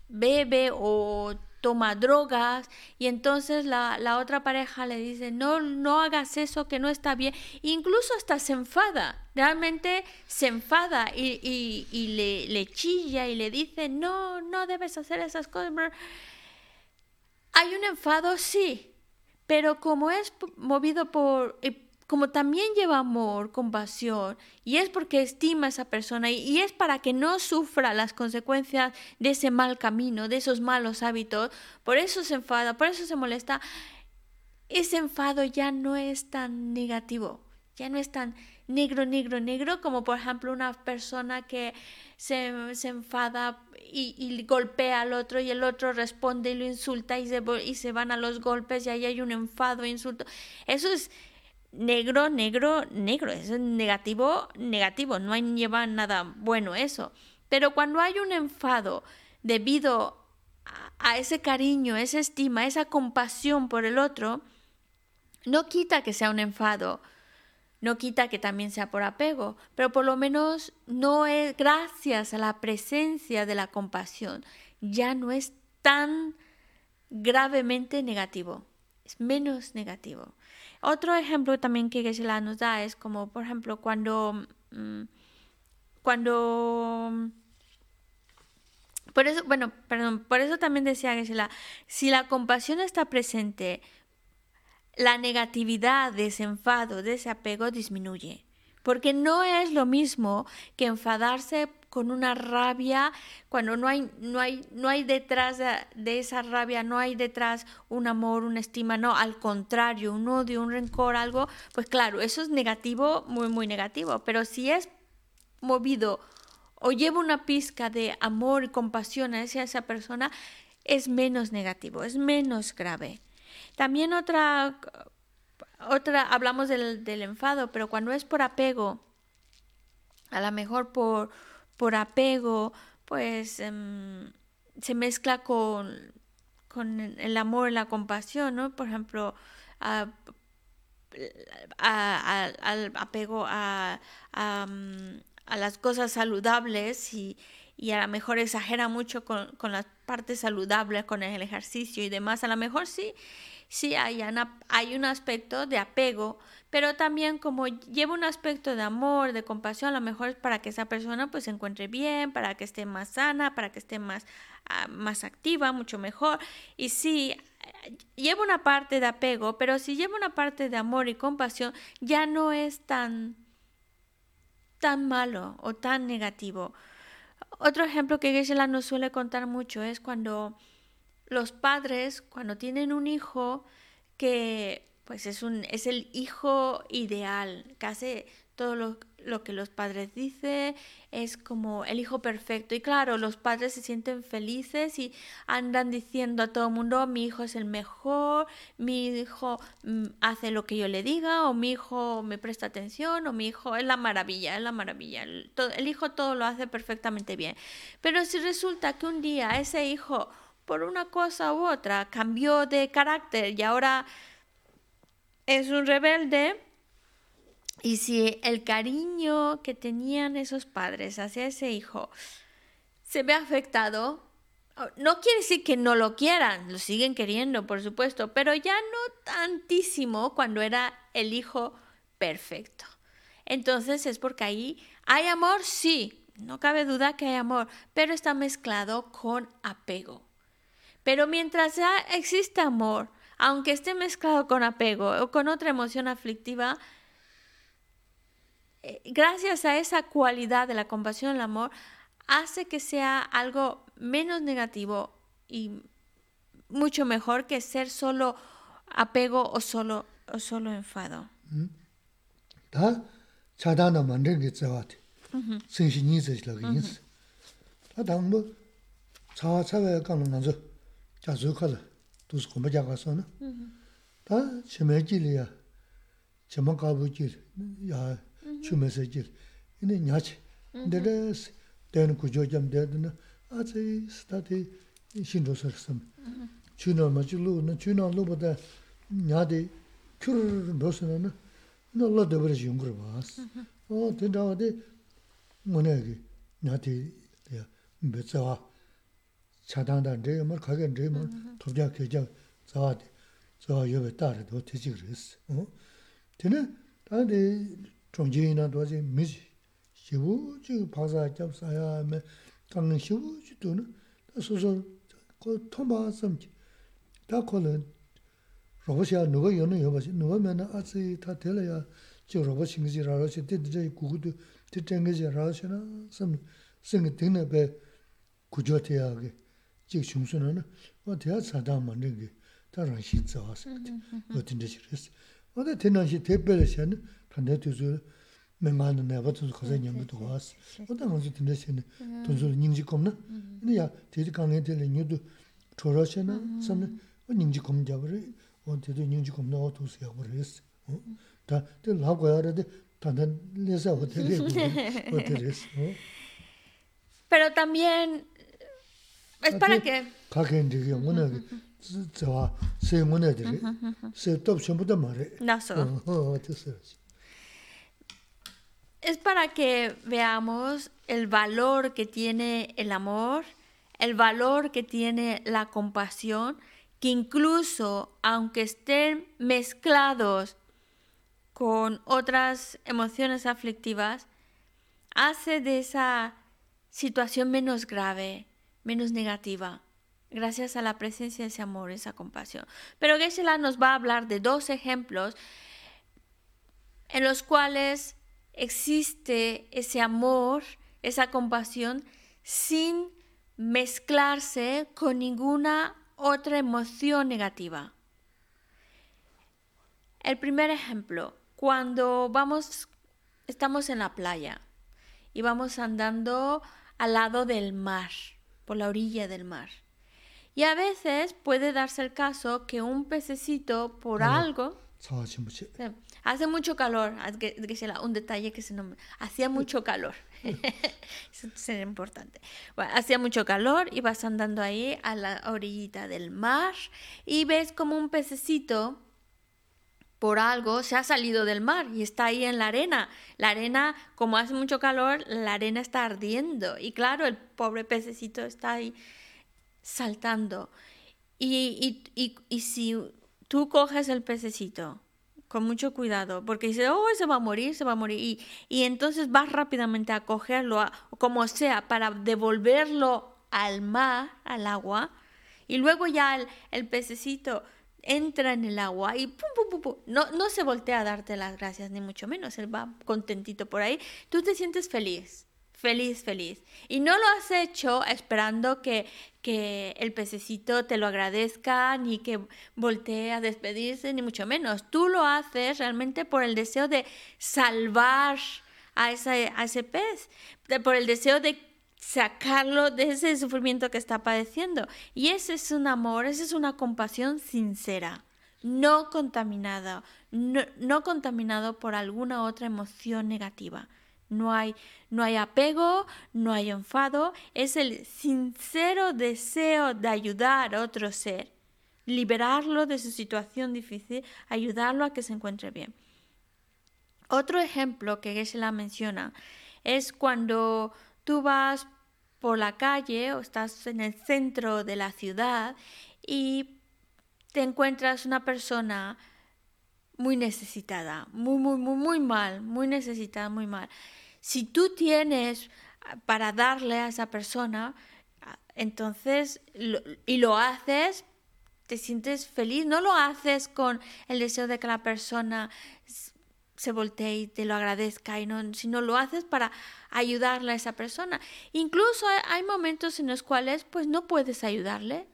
bebe o toma drogas y entonces la, la, otra pareja le dice no no hagas eso que no está bien incluso hasta se enfada realmente se enfada y, y, y le, le, chilla y le dice no no debes hacer esas cosas hay un enfado sí pero como es movido por, como también lleva amor, compasión, y es porque estima a esa persona, y, es para que no sufra las consecuencias de ese mal camino, de esos malos hábitos, por eso se enfada, por eso se molesta, ese enfado ya no es tan negativo, ya no es tan negro, negro, negro, como por ejemplo una persona que se, enfada y, golpea al otro y el otro responde y lo insulta y se, y se van a los golpes y ahí hay un enfado, insulto. Eso es negro, negro, negro, eso es negativo, negativo, no hay, lleva nada bueno eso. Pero cuando hay un enfado debido a, a ese cariño, esa estima, esa compasión por el otro, no quita que sea un enfado, no quita que también sea por apego, pero por lo menos no es gracias a la presencia de la compasión, ya no es tan gravemente negativo, es menos negativo. Otro ejemplo también que geshe nos da es como, por ejemplo, cuando, mm, cuando, por eso, bueno, perdón, por eso también decía geshe si la compasión está presente, la negatividad de ese enfado, de ese apego disminuye. Porque no es lo mismo que enfadarse con una rabia cuando no hay, no hay, no hay detrás de, esa rabia, no hay detrás un amor, una estima, no, al contrario, un odio, un rencor, algo, pues claro, eso es negativo, muy, muy negativo. Pero si es movido o lleva una pizca de amor y compasión hacia esa persona, es menos negativo, es menos grave. También otra, otra hablamos del, del enfado, pero cuando es por apego, a lo mejor por, por apego, pues em, se mezcla con, con el amor y la compasión, ¿no? Por ejemplo, al apego a, a, a, las cosas saludables y, y a lo mejor exagera mucho con, con las partes saludables, con el ejercicio y demás. A lo mejor sí, sí hay, hay un aspecto de apego, pero también como lleva un aspecto de amor, de compasión, a lo mejor es para que esa persona pues se encuentre bien, para que esté más sana, para que esté más, ah, más activa, mucho mejor. Y sí, lleva una parte de apego, pero si lleva una parte de amor y compasión, ya no es tan, tan malo o tan negativo. otro ejemplo que Geshe-la nos suele contar mucho es cuando los padres, cuando tienen un hijo que pues es, un, es el hijo ideal, que hace todo lo, lo que los padres dicen, es como el hijo perfecto. Y claro, los padres se sienten felices y andan diciendo a todo el mundo, mi hijo es el mejor, mi hijo mm, hace lo que yo le diga, o mi hijo me presta atención, o mi hijo es la maravilla, es la maravilla. El, el hijo todo lo hace perfectamente bien. Pero si resulta que un día ese hijo, por una cosa u otra, cambió de carácter y ahora es un rebelde, y si el cariño que tenían esos padres hacia ese hijo se ve afectado, no quiere decir que no lo quieran, lo siguen queriendo, por supuesto, pero ya no tantísimo cuando era el hijo perfecto. Entonces es porque ahí hay amor, sí, no cabe duda que hay amor, pero está mezclado con apego. Pero mientras existe amor, aunque esté mezclado con apego o con otra emoción aflictiva, eh, gracias a esa cualidad de la compasión y el amor, hace que sea algo menos negativo y mucho mejor que ser solo apego o solo, o solo enfado. 자 저컬 두스 공부 잡아서는 다 제매질이야. 제만 가부질 야 주메서질. 이네 냐치. 데데스 데는 구조점 데드는 아제 스타티 신도서스음 주노 마줄로는 주노 로보다 냐데 큐르 보스는 놀러 더버지 용거 봐스 어. 된다데 뭐냐기 냐티 야 배자와? 차단다. 레이머 가게 레이머 도자 계좌 자와데 저 여배 따라도 되지 그랬어. 어? 되는 다데 종지나 도지 미지. 시부지 바자 잡사야 하면 당는 시부지 도는 소소 그 통바 섬기 다 거는 로봇이야. 누가 여는 여봐지 누가 맨 아치 다 될어야. 저 로봇인 거지 라로시. 되게 구구도 되게 거지 라로시나 섬 생이 되는 배 구조태야게. chik shungsuna na, o teya tsadaa mandingi, ta rangshi tsawa sayate, mm-hmm, mm-hmm. o tinda shirisi. O da tena shi tepele shayana, tanda tuzu menga na nayaba tunzu khasa mm-hmm. nyambu tuwaas. O da nganzu tinda shayana, tunzu nyingzi komna, ina ya teri kange tele nyudu chora shayana, samna, o nyingzi kom jabari, o tedo nyingzi komna o tuzu yabari yasi. Ta, te lab gaya rade, tanda lesa o tere, o. Tere [laughs] Pero también es para que... Es para veamos el valor que tiene el amor, el valor que tiene la compasión, que incluso aunque estén mezclados con otras emociones aflictivas, hace de esa situación menos grave, menos negativa, gracias a la presencia de ese amor, esa compasión. Pero Geshe-la nos va a hablar de dos ejemplos en los cuales existe ese amor, esa compasión, sin mezclarse con ninguna otra emoción negativa. El primer ejemplo, cuando vamos, estamos en la playa y vamos andando al lado del mar, por la orilla del mar. Y a veces puede darse el caso que un pececito, por algo, Hace mucho calor, un detalle que se nombra. Hacía mucho calor. [laughs] Eso es importante. Bueno, hacía mucho calor y vas andando ahí a la orillita del mar y ves como un pececito por algo se ha salido del mar y está ahí en la arena. La arena, como hace mucho calor, la arena está ardiendo y claro, el pobre pececito está ahí saltando. Y, y, y, y si tú coges el pececito con mucho cuidado, porque dice, oh, se va a morir, se va a morir, y, entonces vas rápidamente a cogerlo, como sea, para devolverlo al mar, al agua, y luego ya el, pececito entra en el agua y pum, pum, pum, pum. No, no se voltea a darte las gracias, ni mucho menos, él va contentito por ahí, tú te sientes feliz, feliz, feliz. Y no lo has hecho esperando que, que el pececito te lo agradezca, ni que voltee a despedirse, ni mucho menos. Tú lo haces realmente por el deseo de salvar a, ese, a ese pez, por el deseo de sacarlo de ese sufrimiento que está padeciendo. Y ese es un amor, esa es una compasión sincera, no contaminada, no, no contaminado por alguna otra emoción negativa. No hay, no hay apego, no hay enfado, es el sincero deseo de ayudar a otro ser, liberarlo de su situación difícil, ayudarlo a que se encuentre bien. Otro ejemplo que Geshe-la menciona es cuando tú vas por la calle o estás en el centro de la ciudad y te encuentras una persona muy necesitada, muy, muy, muy, muy mal, muy necesitada, muy mal. Si tú tienes ah, para darle a esa persona, ah, entonces, y lo haces, te sientes feliz, no lo haces con el deseo de que la persona se voltee y te lo agradezca, y no, sino lo haces para ayudarle a esa persona. Incluso hay momentos en los cuales pues no puedes ayudarle,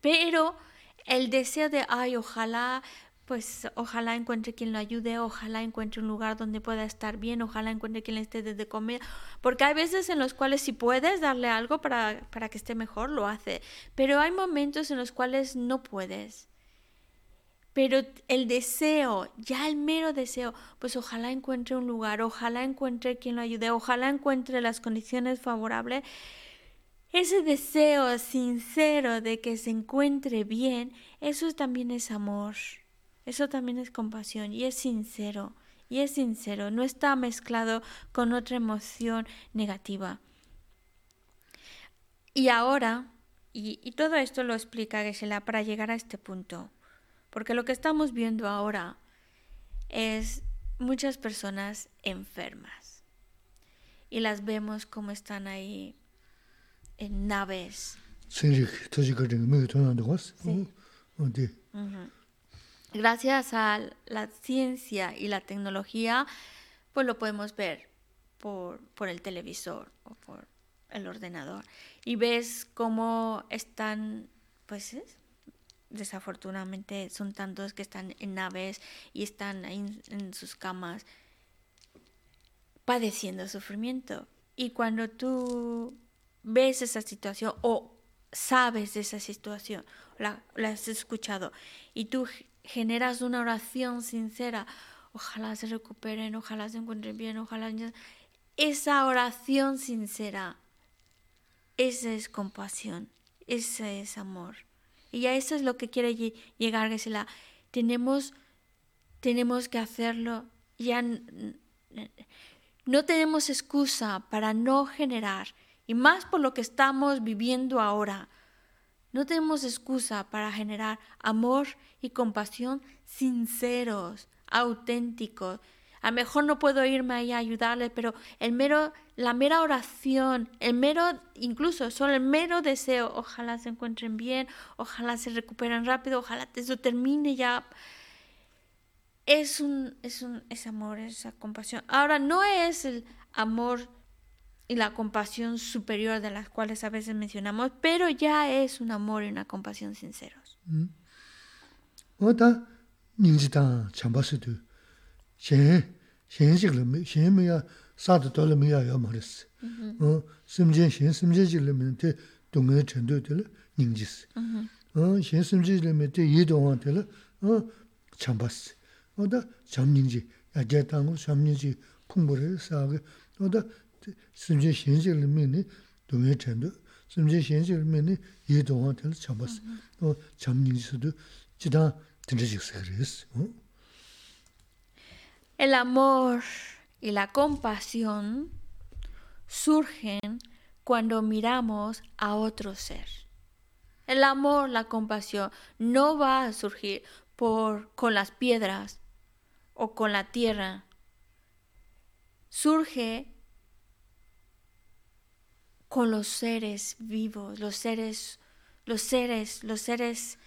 pero el deseo de, ay, ojalá pues ojalá encuentre quien lo ayude, ojalá encuentre un lugar donde pueda estar bien, ojalá encuentre quien le esté desde comer, porque hay veces en los cuales si puedes darle algo para, para que esté mejor, lo hace, pero hay momentos en los cuales no puedes. Pero el deseo, ya el mero deseo, pues ojalá encuentre un lugar, ojalá encuentre quien lo ayude, ojalá encuentre las condiciones favorables. Ese deseo sincero de que se encuentre bien, eso también es amor. Eso también es compasión y es sincero, y es sincero, no está mezclado con otra emoción negativa. Y ahora, y, todo esto lo explica Gesela para llegar a este punto, porque lo que estamos viendo ahora es muchas personas enfermas. Y las vemos como están ahí en naves. Sí gracias a la ciencia y la tecnología, pues lo podemos ver por, el televisor o por el ordenador. Y ves cómo están, pues desafortunadamente son tantos que están en naves y están ahí en sus camas padeciendo sufrimiento. Y cuando tú ves esa situación o sabes de esa situación, la, la has escuchado y tú generas una oración sincera, ojalá se recuperen, ojalá se encuentren bien, ojalá... Esa oración sincera, esa es compasión, ese es amor. Y a eso es lo que quiere llegar, la Tenemos, tenemos que hacerlo, ya no tenemos excusa para no generar, y más por lo que estamos viviendo ahora. No tenemos excusa para generar amor y compasión sinceros, auténticos. A lo mejor no puedo irme ahí a ayudarle, pero el mero, la mera oración, el mero, incluso solo el mero deseo, ojalá se encuentren bien, ojalá se recuperen rápido, ojalá eso termine ya. Es un, es un, es amor, esa compasión. Ahora, no es el amor y la compasión superior de las cuales a veces mencionamos, pero ya es un amor y una compasión sinceros. Oda shen, shen shikla, shen miya sata tola miya ya marisi. Mm-hmm. Mm-hmm. Simchen, shen simchen shikla miya te dunga chandu tila nyingjisi. Mm-hmm. Shen simchen shikla miya te yidongwa tila chambasi. Oda cham nyingji, ya jaya tangu cham nyingji pungbori saagi. Oda simchen shen shikla miya ni dunga chandu, simchen shen shikla miya ni yidongwa tila chambasi. Cham nyingji sudu jidang tinda shiksa karisi. El amor y la compasión surgen cuando miramos a otro ser. El amor, la compasión no va a surgir por con las piedras o con la tierra. Surge con los seres vivos, los seres, los seres, los seres,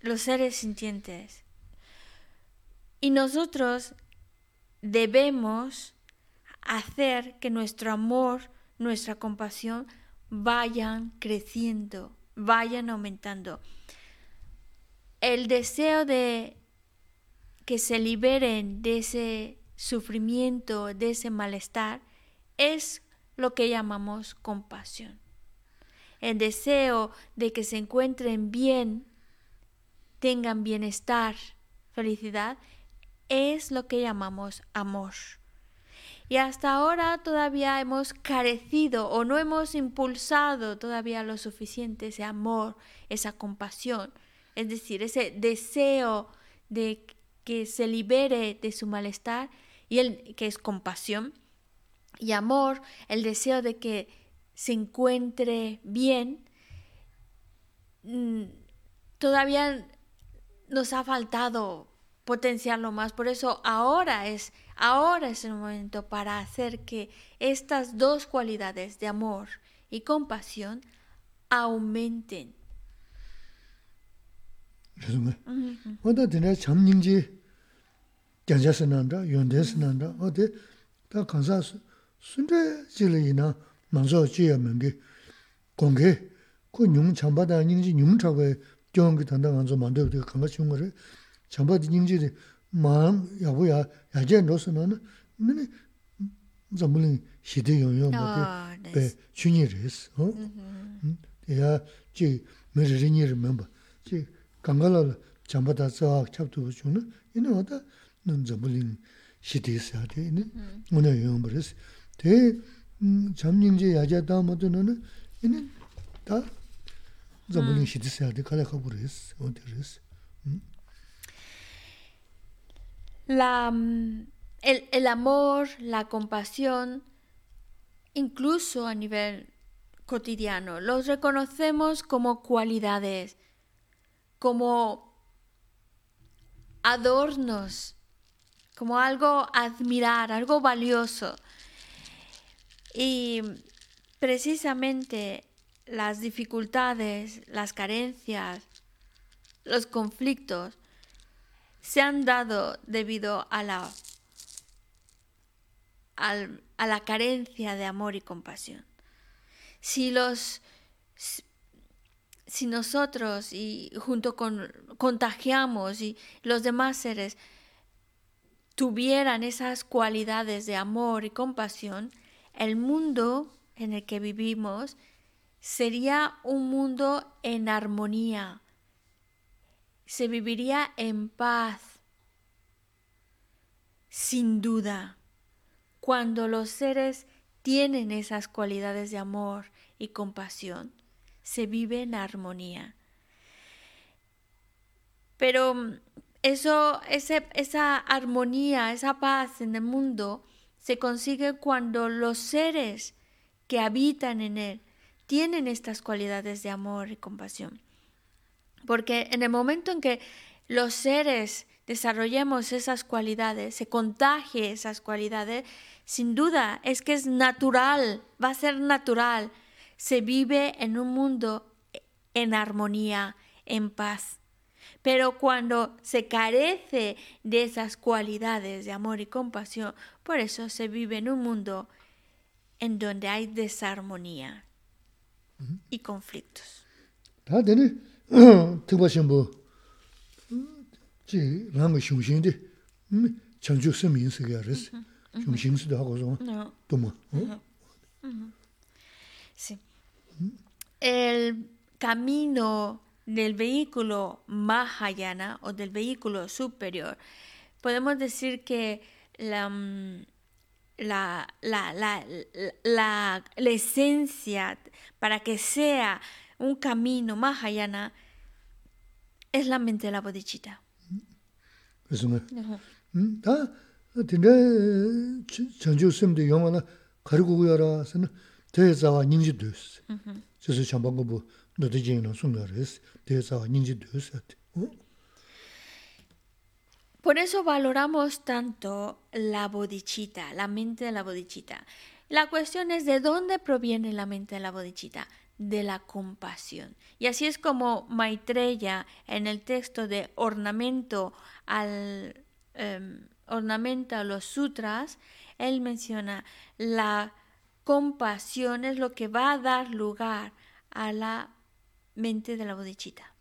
los seres sintientes. Y nosotros debemos hacer que nuestro amor, nuestra compasión vayan creciendo, vayan aumentando. El deseo de que se liberen de ese sufrimiento, de ese malestar, es lo que llamamos compasión. El deseo de que se encuentren bien, tengan bienestar, felicidad, es lo que llamamos amor. Y hasta ahora todavía hemos carecido o no hemos impulsado todavía lo suficiente ese amor, esa compasión, es decir, ese deseo de que se libere de su malestar y el que es compasión y amor, el deseo de que se encuentre bien, mm, todavía nos ha faltado potenciarlo más. Por eso ahora es, ahora es el momento para hacer que estas dos cualidades de amor y compasión aumenten. chāmbā dī nyingzhī dī māram yāgu yā, yāgyā ndōsā nā nā, mīni zambulīng xīdī yōng yōng bā dī bē chūnyī rīs. Yā jī mīrī rīnyī rī mēmbā, jī kāngālā lā chāmbā dā tsā āk chab tu bā chū nā, yinā wā dā zambulīng xīdī sā dī, mm-hmm. yinā ngūnā yōng bā rīs. Tē hmm, chām nyingzhī yāgyā dā mā dī nā nā, yinā dā zambulīng xīdī mm. sā dī kālā kā bū rīs, wā dī rīs. La, el, el amor, la compasión, incluso a nivel cotidiano, los reconocemos como cualidades, como adornos, como algo admirar, algo valioso. Y precisamente las dificultades, las carencias, los conflictos se han dado debido a la, a la carencia de amor y compasión. Si los si nosotros y junto con contagiamos y los demás seres tuvieran esas cualidades de amor y compasión, el mundo en el que vivimos sería un mundo en armonía, se viviría en paz, sin duda, cuando los seres tienen esas cualidades de amor y compasión, se vive en armonía. Pero eso, esa armonía, esa paz en el mundo, se consigue cuando los seres que habitan en él tienen estas cualidades de amor y compasión. Porque en el momento en que los seres desarrollemos esas cualidades, se contagie esas cualidades, sin duda es que es natural, va a ser natural. Se vive en un mundo en armonía, en paz. Pero cuando se carece de esas cualidades de amor y compasión, por eso se vive en un mundo en donde hay desarmonía y conflictos. [clears throat] Sí. El camino del vehículo Mahayana o del vehículo superior, podemos decir que la, mm, la, la, la, la, esencia para que sea un camino Mahayana es la mente de la. Eso me. Da, chanju karigu te zawa dus. Chambango bu por eso valoramos tanto la bodichita, la mente de la bodichita. La cuestión es de dónde proviene la mente de la bodichita, de la compasión. Y así es como Maitreya en el texto de ornamento al eh, ornamenta los sutras, él menciona la compasión es lo que va a dar lugar a la mente de la bodichita.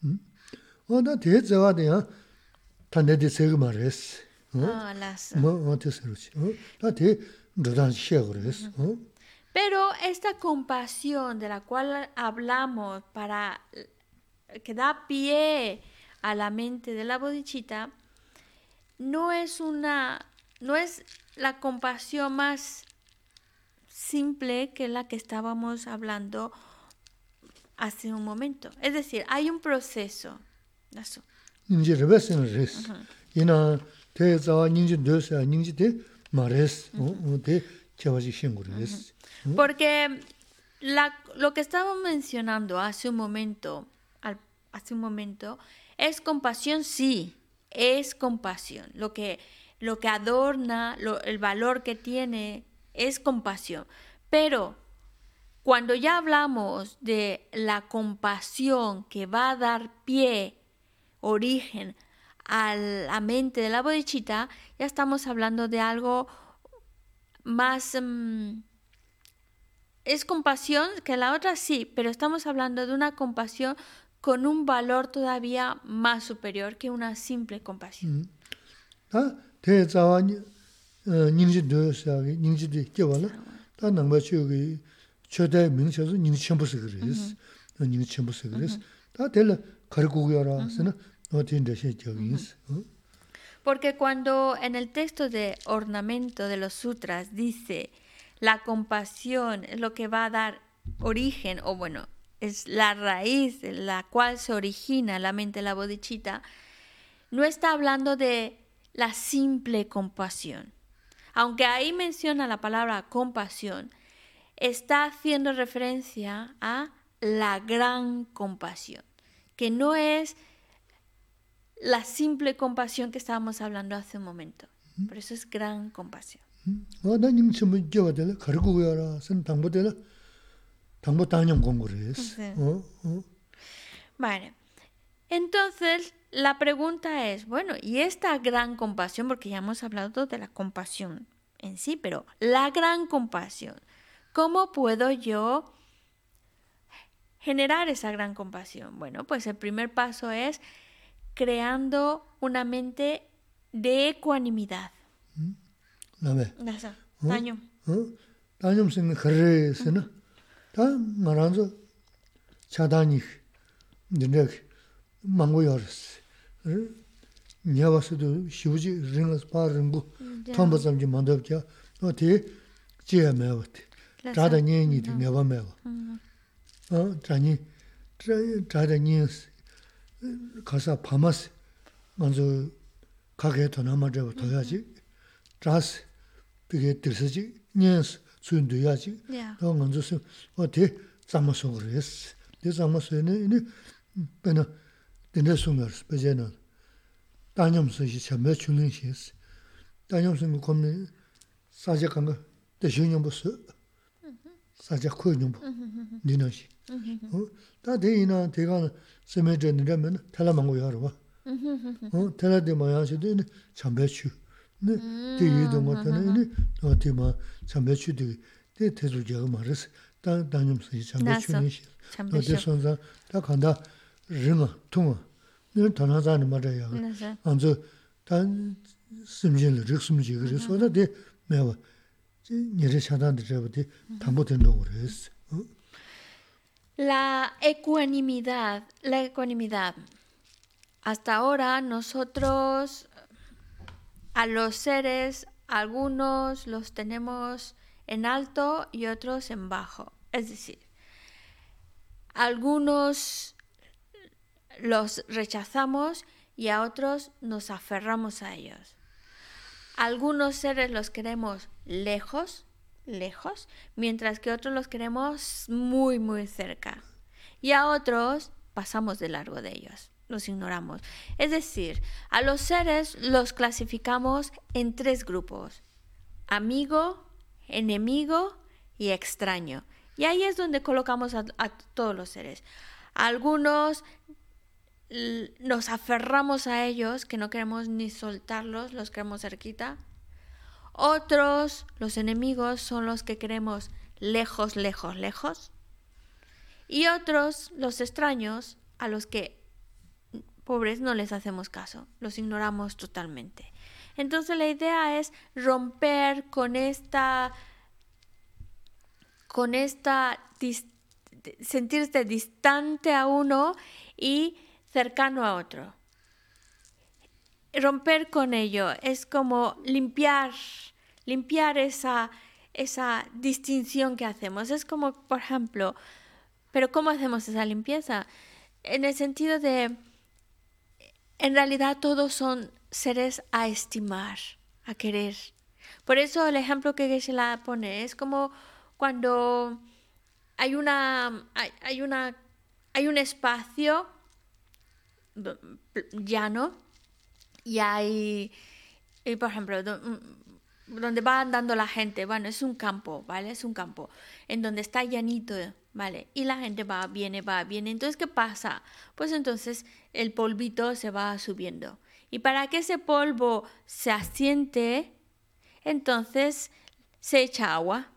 Pero esta compasión de la cual hablamos para eh, que da pie a la mente de la bodichita no es una no es la compasión más simple que la que estábamos hablando hace un momento. Es decir, hay un proceso. Uh -huh. Porque lo que estaba mencionando hace un momento, hace un momento, es compasión, sí, es compasión. Lo que, lo que adorna, el valor que tiene es compasión. Pero cuando ya hablamos de la compasión que va a dar pie, origen a la mente de la bodichita, ya estamos hablando de algo más... mm, es compasión, que la otra sí, pero estamos hablando de una compasión con un valor todavía más superior que una simple compasión. 다대 Porque cuando en el texto de ornamento de los sutras dice la compasión es lo que va a dar origen, o bueno, es la raíz de la cual se origina la mente la bodhicitta, no está hablando de la simple compasión. Aunque ahí menciona la palabra compasión, está haciendo referencia a la gran compasión, que no es la simple compasión que estábamos hablando hace un momento. Por eso es gran compasión. Vale. Entonces, la pregunta es, bueno, y esta gran compasión, porque ya hemos hablado de la compasión en sí, pero la gran compasión, ¿cómo puedo yo generar esa gran compasión? Bueno, pues el primer paso es creando una mente de ecuanimidad. 그다음에 Nasa, daño. 어? 다념스는 그래서는 다 말하면서 차단이 근데 망고 열었어. 냐와서도 쉬우지 링어스 파르고 톰버섬지 만들자 어디 지에매었대. 자다 년이도 내가 매워. 어, 자니 자다 년스 가서 파마스 먼저 가게 더 남아져 더야지. 자스 그게 들서지 년스 순도야지. Ya. 또 먼저서 어디 잠마서 그랬어. 내 잠마서는 이 배나 내내 숨어서 배제는 다녀면서시 참여 주는 시스. 다녀면서 겁내 사제간 거 대신용 벌써 사제 코용 뭐 니나시. 어? 다 대이나 대가 세메전이라면 탈라망고 하러 와. 어, 탈라데 마야시도 참배추. 네. 대이도 못하는 어디 뭐 참배추도 대 대주자가 말했어. 다 다녀면서 참배추는 시. 참 어디 선사 다 간다 르마 통아 늘 전화자는 말이야 Nasa. 안저 단 심진을 르스미지 그래서 어디 매워 La ecuanimidad, la ecuanimidad. Hasta ahora nosotros a los seres, algunos los tenemos en alto y otros en bajo. Es decir, algunos los rechazamos y a otros nos aferramos a ellos. Algunos seres los queremos lejos, lejos, mientras que otros los queremos muy, muy cerca. Y a otros pasamos de largo de ellos, los ignoramos. Es decir, a los seres los clasificamos en tres grupos. Amigo, enemigo y extraño. Y ahí es donde colocamos a, todos los seres. Algunos nos aferramos a ellos, que no queremos ni soltarlos, los queremos cerquita. Otros, los enemigos, son los que queremos lejos, lejos, lejos. Y otros, los extraños, a los que, pobres, no les hacemos caso, los ignoramos totalmente. Entonces la idea es romper con esta, con esta, dis- sentirse distante a uno y cercano a otro. Romper con ello es como limpiar, limpiar esa, esa distinción que hacemos. Es como, por ejemplo, pero ¿cómo hacemos esa limpieza? En el sentido de, en realidad todos son seres a estimar, a querer. Por eso el ejemplo que Geshe-la pone es como cuando hay una, hay, hay una, hay un espacio llano y hay, y por ejemplo, mm, donde va andando la gente, bueno, es un campo, ¿vale? Es un campo en donde está llanito, ¿vale? Y la gente va, viene, va, viene. Entonces, ¿qué pasa? Pues entonces el polvito se va subiendo. Y para que ese polvo se asiente, entonces se echa agua,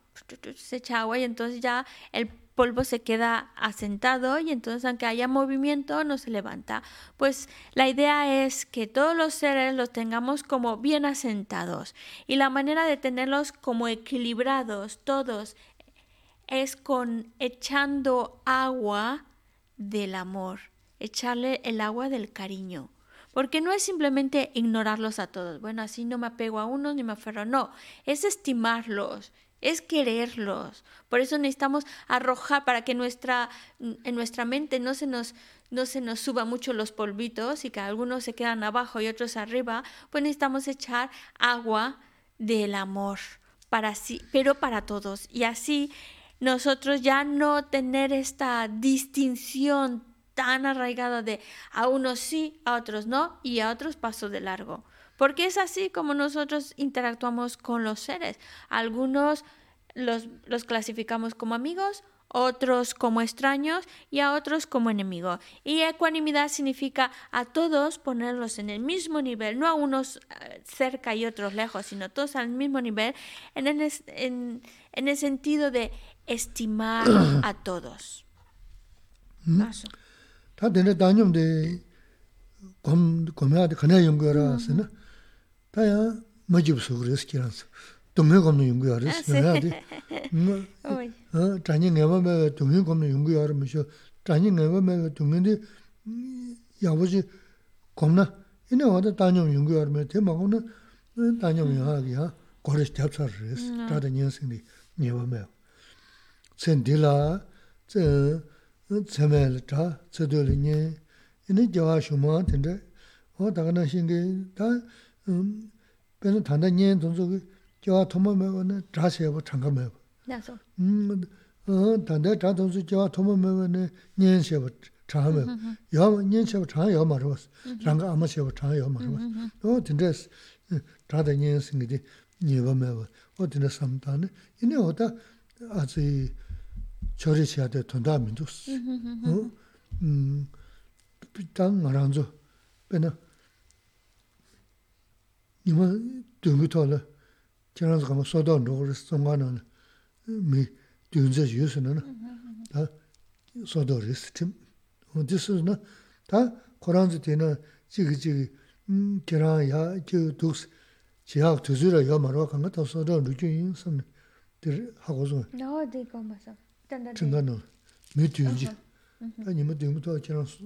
se echa agua y entonces ya el polvo se queda asentado y entonces aunque haya movimiento no se levanta. Pues la idea es que todos los seres los tengamos como bien asentados y la manera de tenerlos como equilibrados todos es con echando agua del amor, echarle el agua del cariño. Porque no es simplemente ignorarlos a todos. Bueno, así no me apego a unos ni me aferro. No, es estimarlos, es quererlos. Por eso necesitamos arrojar para que nuestra, en nuestra mente no se nos no se nos suba mucho los polvitos y que algunos se quedan abajo y otros arriba, pues necesitamos echar agua del amor para sí, pero para todos. Y así nosotros ya no tener esta distinción tan arraigada de a unos sí, a otros no y a otros paso de largo porque es así como nosotros interactuamos con los seres. Algunos los, los clasificamos como amigos, otros como extraños y a otros como enemigos. Y ecuanimidad significa a todos ponerlos en el mismo nivel, no a unos eh, cerca y otros lejos, sino todos al mismo nivel, en el, en, en el sentido de estimar [clears throat] a todos. Paso. Mm -hmm. 다녀인데 곰 곰야데 그네 연구하라서는 다야 뭐집서 그랬어 기란서 동네 곰는 연구하랬어 해야돼 Uy. 어 자니 내가면 동네 곰는 연구하면서 자니 내가면 동네데 야버지 곰나 이내 와도 다녀 연구하면 대마고는 다녀 연구하기야 거래스 잡사르스 다다 년생이 내가면 센딜라 저 tsēmēl chā, tsēdōli nye, inī gyāwā shūmā tēndē, wā dāgana shīngi, tā pēnā tāndā nye tōnsō kī gyāwā tōma mēwa nē, chā shēwa chāngā mēwa. Eso. tāndā chā tōnsō gyāwā tōma mēwa nē, nye shēwa chāngā mēwa. Yāwa, nye shēwa chāngā yāwa mā rāwas, chāngā āma shēwa chāngā yāwa mā rāwas. wā tēndē chā tā nye sīngi tī nye wā mēwa, wā tēndē samtā nē, inī wā tā ātsī chōrī chīyā tē tōndā mīndūs. 음, 땅 말한죠. 배나 이마 등부터라. 저런서 가면 쏟아 놓고 송가는 미 등제 유스는 다 쏟아 리스팀. 어디서나 nima dungu tola, jiranzi kama soda nukuri tsonga nana, mi dunze yusi nana, ta soda risi tim. Disi na, ta koranzi tina jigi jigi jiranzi mm, ya, jigi duksi, jihaag tuzira ya marwa kanga ta soda nukyu yin samni, diri hago zunga. Nao di kama sam, tanda di. Chinga nana, mi dunzi. Mhm. Ta nima dungu tola jiranzi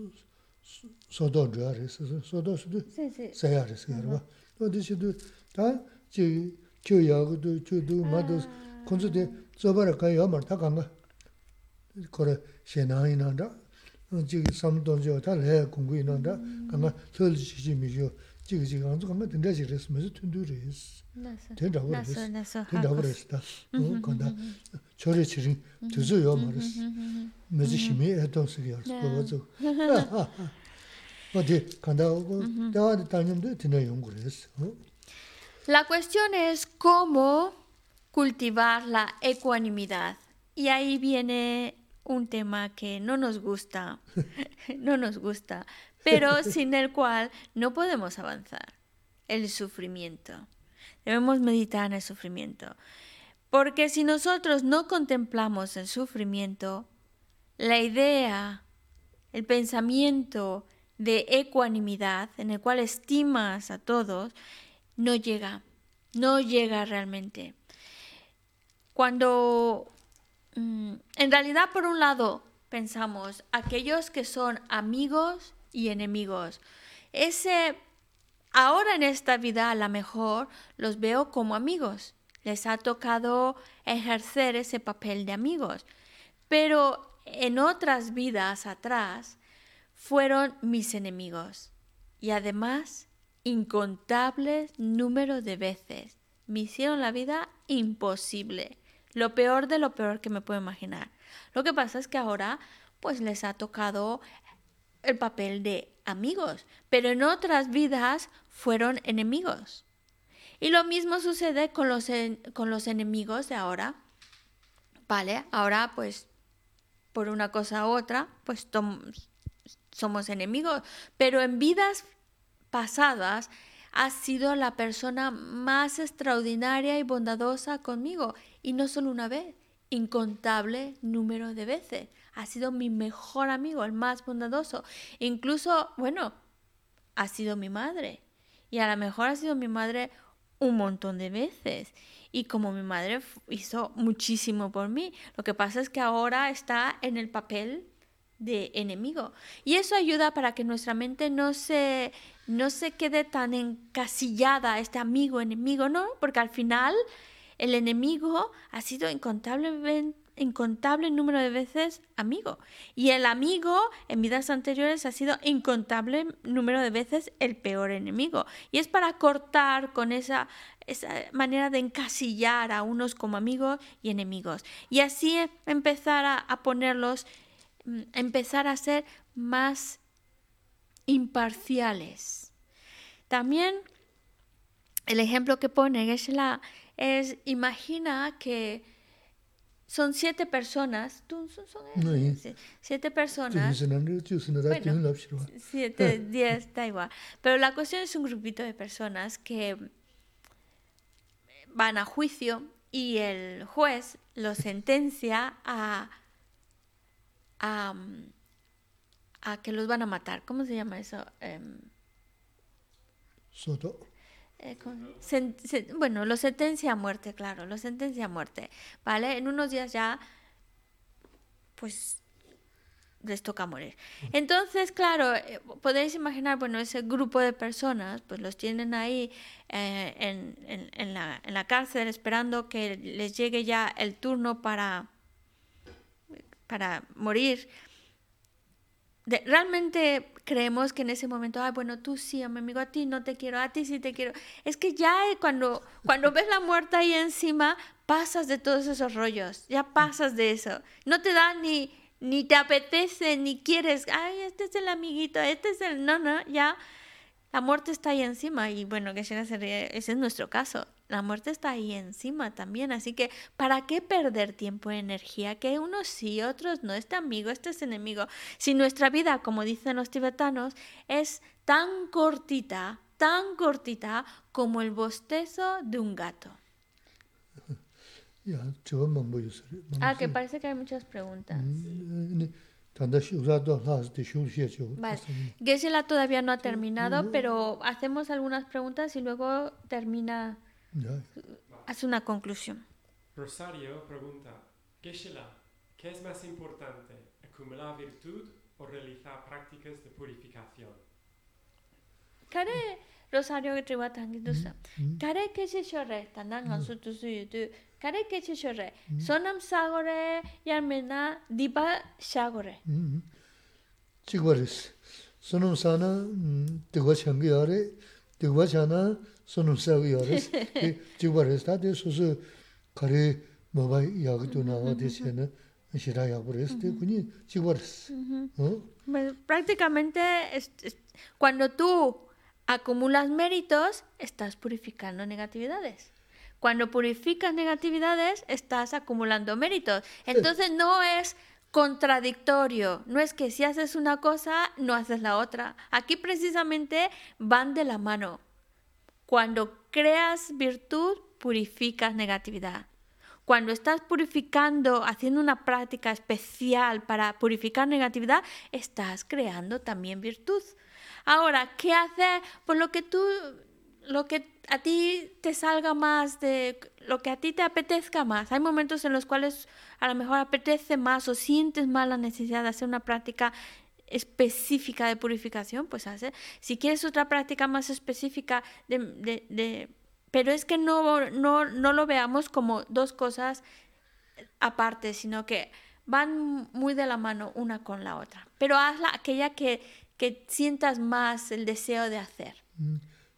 쏟아 줘야 해서 쏟아 수도 Sí, sí. 사야르스 여러분. 어디서도 다 지, 교야고도 저도 마도 콘서트 저바라 가요 말다 간가. 거래 신앙이나다. 어 지금 삼동저 다래 공부이나다. 간가 설지지미죠. 지금 지금 안 간가 된다지 그랬으면서 튼두리스. Eso. 된다고 Eso, 그랬어. eso. 된다고 그랬다. 어 간다. 저래 지금 두서요 말았어. 매지 힘이 했던 쓰기야. 그거죠. 어디 간다 오고 대화도 다니는데 드네 연구를 했어. 어? [laughs] La cuestión es cómo cultivar la ecuanimidad. Y ahí viene un tema que no nos gusta, [laughs] no nos gusta, pero [laughs] sin el cual no podemos avanzar. El sufrimiento. Debemos meditar en el sufrimiento. Porque si nosotros no contemplamos el sufrimiento, la idea, el pensamiento de ecuanimidad en el cual estimas a todos, no llega, no llega realmente. Cuando mm, en realidad por un lado pensamos aquellos que son amigos y enemigos, ese ahora en esta vida a lo mejor los veo como amigos, les ha tocado ejercer ese papel de amigos, pero en otras vidas atrás fueron mis enemigos. Y además incontables números de veces. Me hicieron la vida imposible, lo peor de lo peor que me puedo imaginar. Lo que pasa es que ahora pues les ha tocado el papel de amigos, pero en otras vidas fueron enemigos. Y lo mismo sucede con los, con los enemigos de ahora. Vale, ahora pues por una cosa u otra, pues somos enemigos, pero en vidas pasadas has sido la persona más extraordinaria y bondadosa conmigo, y no solo una vez, incontable número de veces. Ha sido mi mejor amigo, el más bondadoso. Incluso, bueno, ha sido mi madre. Y a lo mejor ha sido mi madre un montón de veces. Y como mi madre hizo muchísimo por mí, lo que pasa es que ahora está en el papel de enemigo. Y eso ayuda para que nuestra mente no se, no se quede tan encasillada, este amigo, enemigo, ¿no? Porque al final el enemigo ha sido incontablemente incontable número de veces amigo. Y el amigo en vidas anteriores ha sido incontable número de veces el peor enemigo. Y es para cortar con esa, esa manera de encasillar a unos como amigos y enemigos. Y así empezar a, a ponerlos Mm, empezar a ser más imparciales. También el ejemplo que pone Geshe-la es, imagina que son siete personas, siete personas, siete, [laughs] diez, da igual, pero la cuestión es un grupito de personas que van a juicio y el juez los sentencia a a, que los van a matar. ¿Cómo se llama eso? Em, Soto. Eh, bueno, lo sentencia a muerte, claro, lo sentencia a muerte, ¿vale? En unos días ya, pues, les toca morir. Entonces, claro, eh, podéis imaginar, bueno, ese grupo de personas, pues los tienen ahí eh, en, en, la, en la cárcel esperando que les llegue ya el turno para para morir, realmente creemos que en ese momento, ay, bueno, tú sí, mi amigo, a ti no te quiero, a ti sí te quiero. Es que ya cuando, cuando ves la muerte ahí encima, pasas de todos esos rollos, ya pasas de eso. No te da ni, ni te apetece, ni quieres, ay, este es el amiguito, este es el, no, no, ya la muerte está ahí encima. Y bueno, que ese es nuestro caso la muerte está ahí encima también, así que ¿para qué perder tiempo y energía? Que unos sí, otros no, este amigo, este es enemigo. Si nuestra vida, como dicen los tibetanos, es tan cortita, tan cortita como el bostezo de un gato. Ah, que parece que hay muchas preguntas. Vale. Gesela todavía no ha terminado, pero hacemos algunas preguntas y luego termina Haz una conclusión. Rosario pregunta, Geshe-la, ¿qué es más importante, acumular virtud o realizar prácticas de purificación? Kare Rosario que triwa tangi dusa. Kare keche shore, tandan gansu tusu yudu. Kare keche shore, sonam sagore, yarmena dipa shagore. Chigwaris. Sonam sana, digwa changi yare, digwa chana, susu kari maba nawa na shira yagu res, de kuni jigwa res. Prácticamente, cuando tú acumulas méritos, estás purificando negatividades. Cuando purificas negatividades, estás acumulando méritos. Entonces no es contradictorio. No es que si haces una cosa, no haces la otra. Aquí precisamente van de la mano. Cuando creas virtud, purificas negatividad. Cuando estás purificando, haciendo una práctica especial para purificar negatividad, estás creando también virtud. Ahora, ¿qué hacer? Pues lo que tú, lo que a ti te salga más de lo que a ti te apetezca más. Hay momentos en los cuales a lo mejor apetece más o sientes más la necesidad de hacer una práctica específica de purificación, pues hace. Si quieres otra práctica más específica de, pero es que no, no, no lo veamos como dos cosas aparte, sino que van muy de la mano una con la otra. Pero hazla aquella que, que sientas más el deseo de hacer. Mm.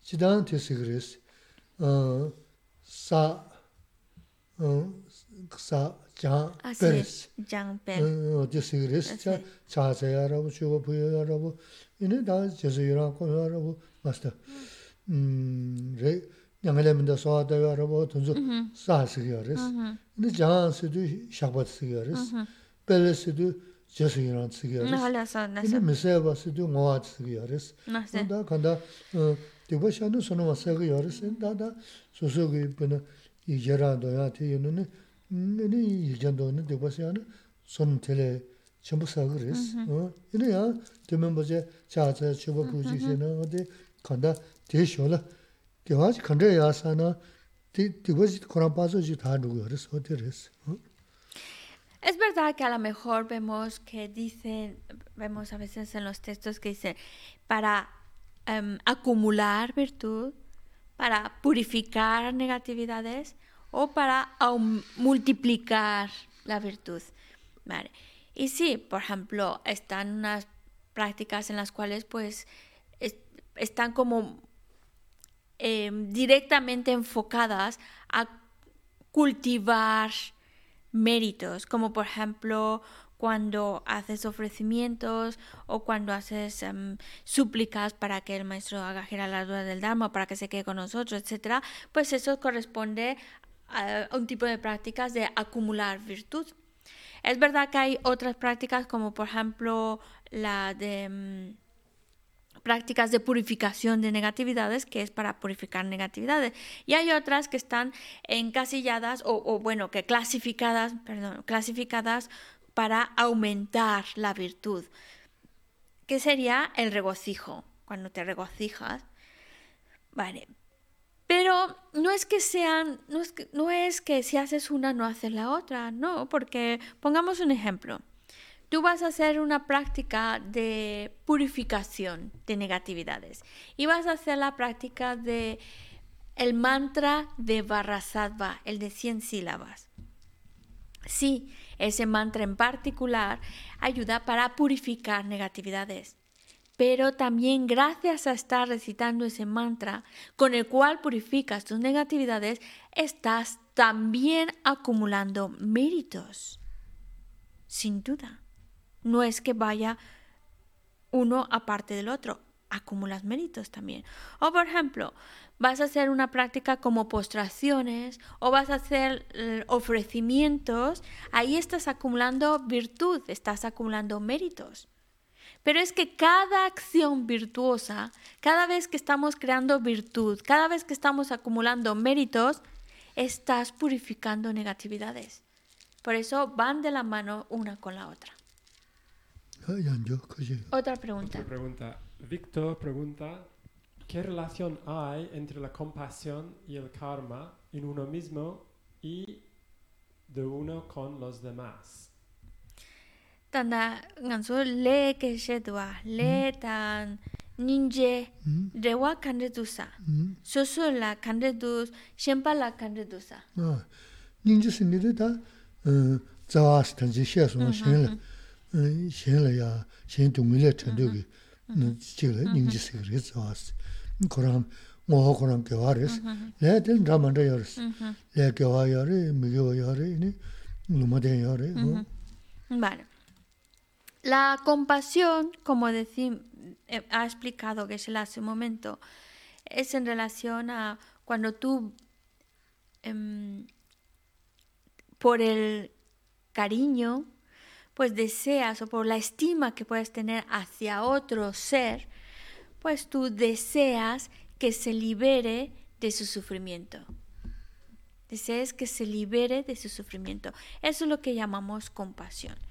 chidang te sikris sa sa 장 베르스 장 베르스 어디 시그레스 자 자세야라고 주고 부여라고 이네 다 제세요라고 하라고 마스터 음레 양을에면다 소하다라고 돈주 사스리어레스 이네 장스도 샤바스리어레스 베르스도 제세요란 스리어레스 이네 메세바스도 모아스리어레스 근데 간다 디버샤노 소노마세가 요레스 다다 소소게 이제라도야 티요는 Es verdad que a lo mejor vemos que dicen, vemos a veces en los textos que dicen, para Em, acumular virtud, para purificar negatividades o para multiplicar la virtud. Y sí, por ejemplo, están unas prácticas en las cuales pues están como em, directamente enfocadas a cultivar méritos, como por ejemplo cuando haces ofrecimientos o cuando haces em, súplicas para que el maestro haga girar la duda del Dharma, para que se quede con nosotros, etcétera, pues eso corresponde un tipo de prácticas de acumular virtud. Es verdad que hay otras prácticas como por ejemplo la de em, prácticas de purificación de negatividades, que es para purificar negatividades. Y hay otras que están encasilladas o, o bueno, que clasificadas, perdón, clasificadas para aumentar la virtud, que sería el regocijo, cuando te regocijas. Vale. Pero no es que sean, no es que, no es que si haces una no haces la otra, no, porque pongamos un ejemplo. Tú vas a hacer una práctica de purificación de negatividades y vas a hacer la práctica de el mantra de Varasattva, el de 100 sílabas. Sí, ese mantra en particular ayuda para purificar negatividades. Pero también gracias a estar recitando ese mantra con el cual purificas tus negatividades, estás también acumulando méritos. Sin duda. No es que vaya uno aparte del otro, acumulas méritos también. O por ejemplo, vas a hacer una práctica como postraciones o vas a hacer eh, ofrecimientos, ahí estás acumulando virtud, estás acumulando méritos. Pero es que cada acción virtuosa, cada vez que estamos creando virtud, cada vez que estamos acumulando méritos, estás purificando negatividades. Por eso van de la mano una con la otra. Otra pregunta. Otra pregunta. Víctor pregunta, ¿qué relación hay entre la compasión y el karma en uno mismo y de uno con los demás? tanda nganzo le ke shedwa le tan ninje rewa kande dusa soso la kande dus shempa la kande dusa ninje se mi de da zawa se tan je xia so shen le shen le ya shen du mi le chen de ge ji le ninje se ge zawa se koram mo koram ge wa res le de ra man de yo res le ge wa yo re mi ge wa yo re ni lu ma de yo re ba La compasión, como decim, ha explicado que se hace un momento, es en relación a cuando tú, por el cariño, pues deseas o por la estima que puedes tener hacia otro ser, pues tú deseas que se libere de su sufrimiento. Deseas que se libere de su sufrimiento. Eso es lo que llamamos compasión.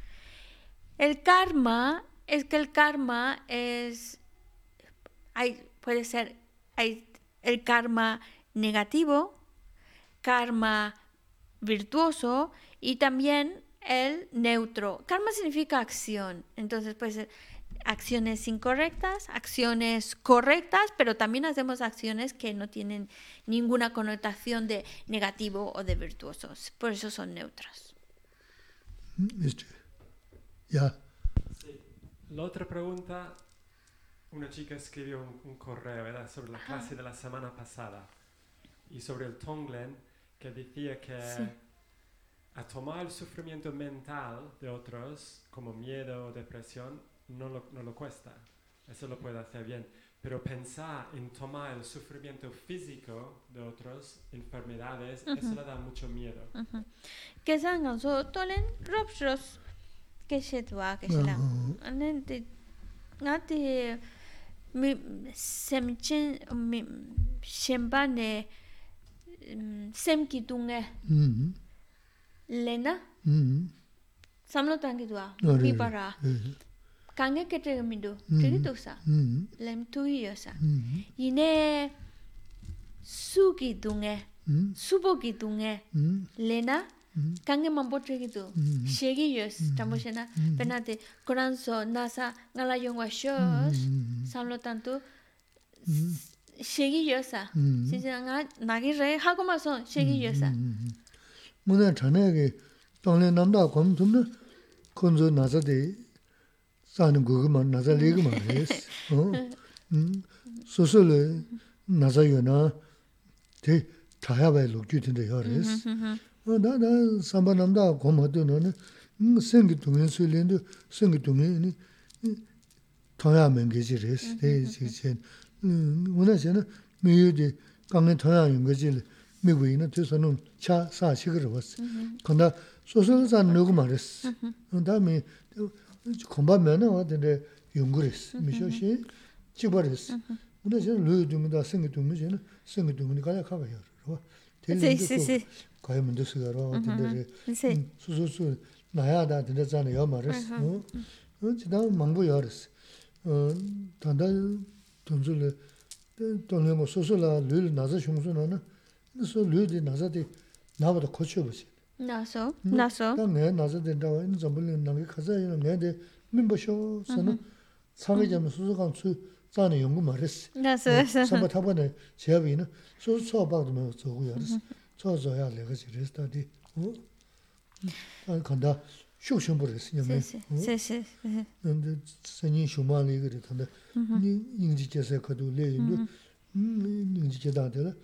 El karma es que el karma es, hay, puede ser hay el karma negativo, karma virtuoso y también el neutro. Karma significa acción, entonces pues acciones incorrectas, acciones correctas, pero también hacemos acciones que no tienen ninguna connotación de negativo o de virtuosos, por eso son neutras. Ya. La otra pregunta, una chica escribió un, correo sobre la clase de la semana pasada y sobre el Tonglen que decía que a tomar el sufrimiento mental de otros como miedo o depresión no lo, no lo cuesta, eso lo puede hacer bien, pero pensar en tomar el sufrimiento físico de otros, enfermedades, eso le da mucho miedo. Que sangan keshe tuwa keshe la ane de nga de mi semchen mi shemba ne mm, sem ki dunge lena? Samlo tangi tuwa mi para kange kete mi do tiri tuksa lem tuyi yosa. Yine su ki dunge supo ki dunge lena? 강게 mambo tregido shegi yos tamboshena penate koranso nasa ngala yongwa shos samlo tanto shegi yosa sinja nga nagi re hago maso shegi yosa muna chanege tongle namda kom tumne konzo nasa de sanu gugu man nasa legu man es sosole nasa yona te 타야바이 로규 된다 요레스 dā dā sāmbā namdā gōmā tō nō nē, sēngi tōngi sui lēn tō, sēngi tōngi nē, tōngyā mēngi jī rēs, tē jī chē. Wō nā chē nā, mē yu jī kāngi tōngyā yōngi jī lē, mē gu yī nā tē sō nō chā sā chī kā rā wā sī. Kāndā sō sō sā nō gu mā rēs, dā mē, kōmbā mē nā wā tē rē yōngi rēs, mē shō shē, chī bā rēs. Wō nā chē nā, lō yu tōngi dā sēngi tōngi chē nā, sēngi tōngi nī kāyā kā kā yā rā wā. yor, rwa. Teli ndi ku kaya mundu siga rwa, dinde re. Su su su naya da dinde zani yor maris. Chida mangbu yoris. Tanda tunzu le, tongi ngo su su la luyo naza shungsu na na, su luyo di naza di nabada kocho basi. 나서 나서 다 내가 나서 된다고 있는 점을 남게 가서 내가 민버쇼 선은 상회점 수수관 수 자네 연구 말했어. 나서 선바 타번에 제압이는 소소 받으면 저거야. 저저야 내가 지레스다디. 어? 아 간다. 쇼쇼버스 냐면. 세세. 근데 선이 쇼마리 그래 근데 니 인지께서 가도 레인도 음 인지께다들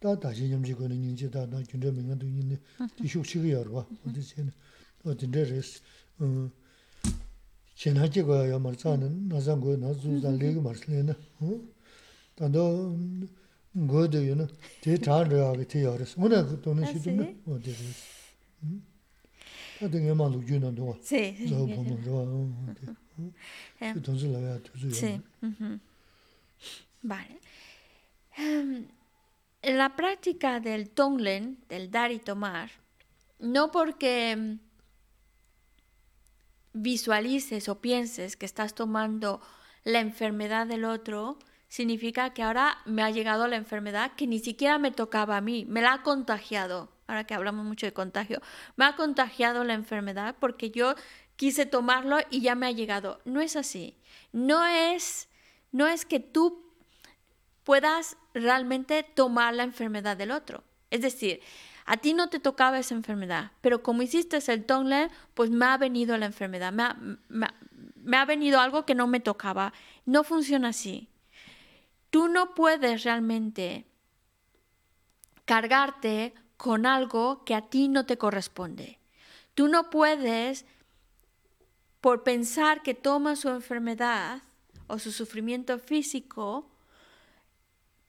다 다시 염지고는 인지 다 준비 명도 있는데 이슈 시기야 봐. 어디 전 어딘데 레스 어 shenhaji kwaya ya marcaani nasan kwaya na zuzan legi marcali na. De yu na, te chan raya ka te. Una tono shidu na, o de yaris. Hm? Tade nga ma na duwa, rwa, tonsi la ya ya. Vale. Em, la práctica del tonglen, del dar y tomar, no porque... Em, visualices o pienses que estás tomando la enfermedad del otro, significa que ahora me ha llegado la enfermedad que ni siquiera me tocaba a mí, me la ha contagiado. Ahora que hablamos mucho de contagio, me ha contagiado la enfermedad porque yo quise tomarlo y ya me ha llegado. No es así. No es no es que tú puedas realmente tomar la enfermedad del otro. Es decir, a ti no te tocaba esa enfermedad, pero como hiciste el Tonglen, pues me ha venido la enfermedad, me ha, me ha venido algo que no me tocaba. No funciona así. Tú no puedes realmente cargarte con algo que a ti no te corresponde. Tú no puedes, por pensar que toma su enfermedad o su sufrimiento físico,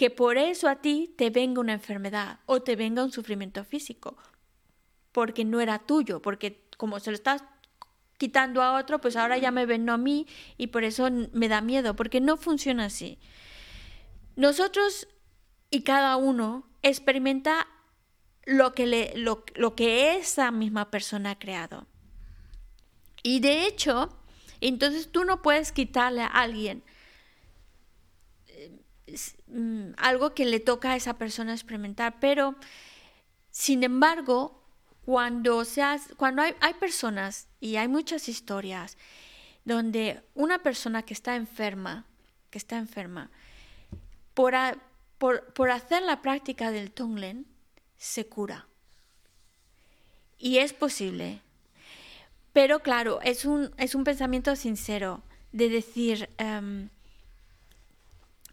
que por eso a ti te venga una enfermedad o te venga un sufrimiento físico, porque no era tuyo, porque como se lo estás quitando a otro, pues ahora ya me ven a mí y por eso me da miedo, porque no funciona así. Nosotros y cada uno experimenta lo que, lo, lo que esa misma persona ha creado. Y de hecho, entonces tú no puedes quitarle a alguien mm, algo que le toca a esa persona experimentar, pero sin embargo, cuando, cuando hay, hay personas y hay muchas historias donde una persona que está enferma, que está enferma, por, por, por hacer la práctica del Tonglen, se cura. Y es posible. Pero claro, es un, es un pensamiento sincero de decir, em,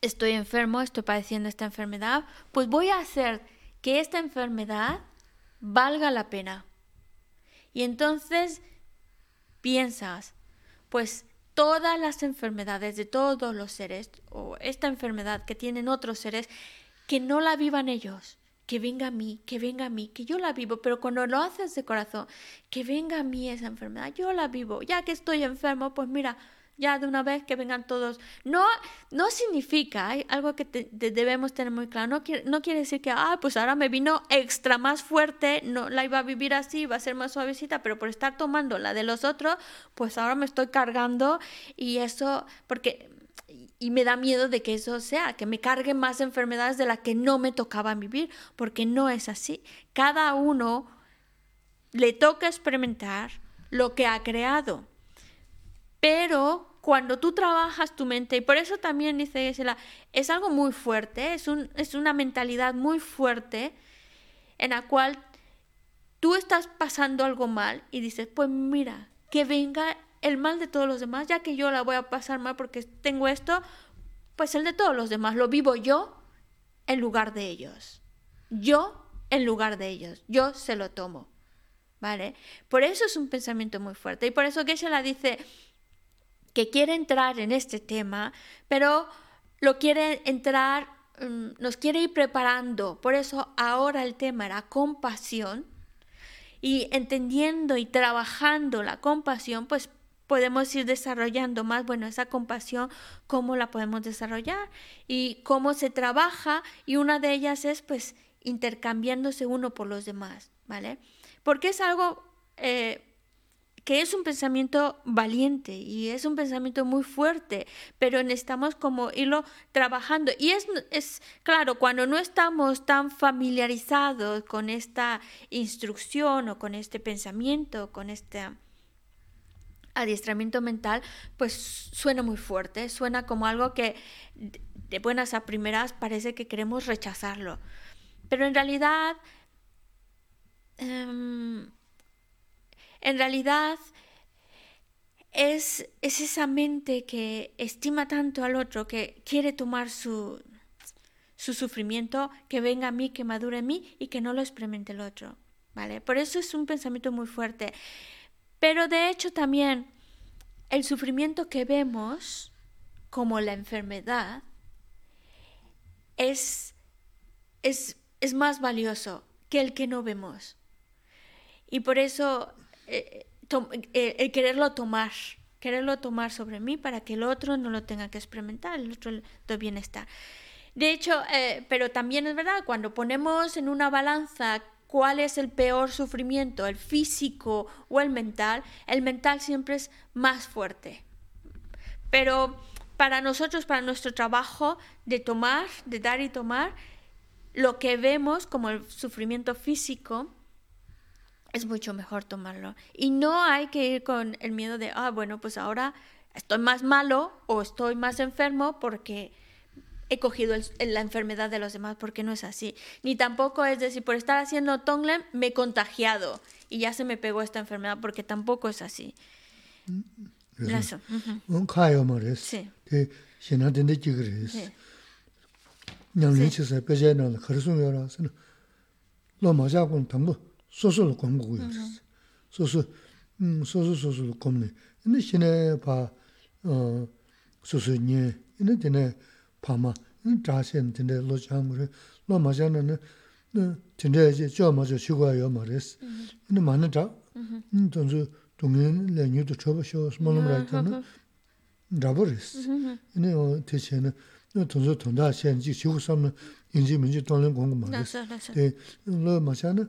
estoy enfermo, estoy padeciendo esta enfermedad, pues voy a hacer que esta enfermedad valga la pena. Y entonces piensas, pues todas las enfermedades de todos los seres, o esta enfermedad que tienen otros seres, que no la vivan ellos, que venga a mí, que venga a mí, que yo la vivo, pero cuando lo haces de corazón, que venga a mí esa enfermedad, yo la vivo, ya que estoy enfermo, pues mira, ya de una vez que vengan todos. No, no significa, hay algo que debemos tener muy claro, no quiere, no quiere decir que, ah, pues ahora me vino extra más fuerte, no la iba a vivir así, va a ser más suavecita, pero por estar tomando la de los otros, pues ahora me estoy cargando y eso, porque y me da miedo de que eso sea, que me cargue más enfermedades de las que no me tocaba vivir, porque no es así. Cada uno le toca experimentar lo que ha creado. Pero cuando tú trabajas tu mente, y por eso también dice Gisela, es algo muy fuerte, es, un, es una mentalidad muy fuerte en la cual tú estás pasando algo mal y dices, pues mira, que venga el mal de todos los demás, ya que yo la voy a pasar mal porque tengo esto, pues el de todos los demás lo vivo yo en lugar de ellos. Yo en lugar de ellos. Yo se lo tomo. ¿Vale? Por eso es un pensamiento muy fuerte. Y por eso ella la dice que quiere entrar en este tema, pero lo quiere entrar, mm, nos quiere ir preparando. Por eso ahora el tema era compasión. Y entendiendo y trabajando la compasión, pues podemos ir desarrollando más, bueno, esa compasión, cómo la podemos desarrollar y cómo se trabaja y una de ellas es pues intercambiándose uno por los demás, ¿vale? Porque es algo eh, que es un pensamiento valiente y es un pensamiento muy fuerte, pero necesitamos como irlo trabajando. Y es, es claro, cuando no estamos tan familiarizados con esta instrucción o con este pensamiento, con esta adiestramiento mental, pues suena muy fuerte, suena como algo que de buenas a primeras parece que queremos rechazarlo. Pero en realidad, em, en realidad es, es esa mente que estima tanto al otro, que quiere tomar su, su sufrimiento, que venga a mí, que madure en mí y que no lo experimente el otro. ¿Vale? Por eso es un pensamiento muy fuerte. Pero de hecho también el sufrimiento que vemos como la enfermedad es, es, más valioso que el que no vemos. Y por eso eh, eh, el quererlo tomar, quererlo tomar sobre mí para que el otro no lo tenga que experimentar, el otro de bienestar. De hecho, eh, pero también es verdad, cuando ponemos en una balanza cuál es el peor sufrimiento, el físico o el mental, el mental siempre es más fuerte. Pero para nosotros, para nuestro trabajo de tomar, de dar y tomar, lo que vemos como el sufrimiento físico, es mucho mejor tomarlo. Y no hay que ir con el miedo de, ah, bueno, pues ahora estoy más malo o estoy más enfermo porque he cogido la enfermedad de los demás porque no es así. Ni tampoco es decir, por estar haciendo Tonglen me he contagiado y ya se me pegó esta enfermedad porque tampoco es así. Eso. Un mores. Sí. Que chigres. Sí. Peje na la kharsu yo ra sen. Lo ma ja kon tambo so so lo kon gu yo. So so mm so so so so lo kon ne. Ni shene pa uh so so nye. Ni de ne 파마 자신 근데 로장으로 로 맞아는 네 진짜 이제 저 맞아 쉬고요 말했어 근데 많은 자 음, 전주 동네 레뉴도 쳐보셔 스몰로 라이트는 라버리스 네 대체는 너 돈서 돈다 현지 지구 삼는 인지 문제 돈는 공부 말이스 네 마찬가지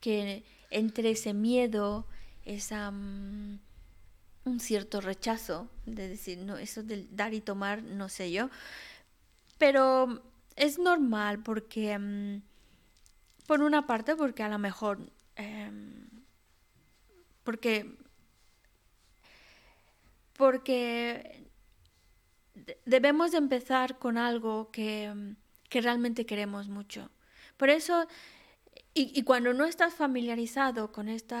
que entre ese miedo, esa, um, un cierto rechazo, de decir, no, eso de dar y tomar, no sé yo, pero es normal porque, um, por una parte, porque a lo mejor, um, porque, porque debemos de empezar con algo que, que, realmente queremos mucho. Por eso, y, y, cuando no estás familiarizado con este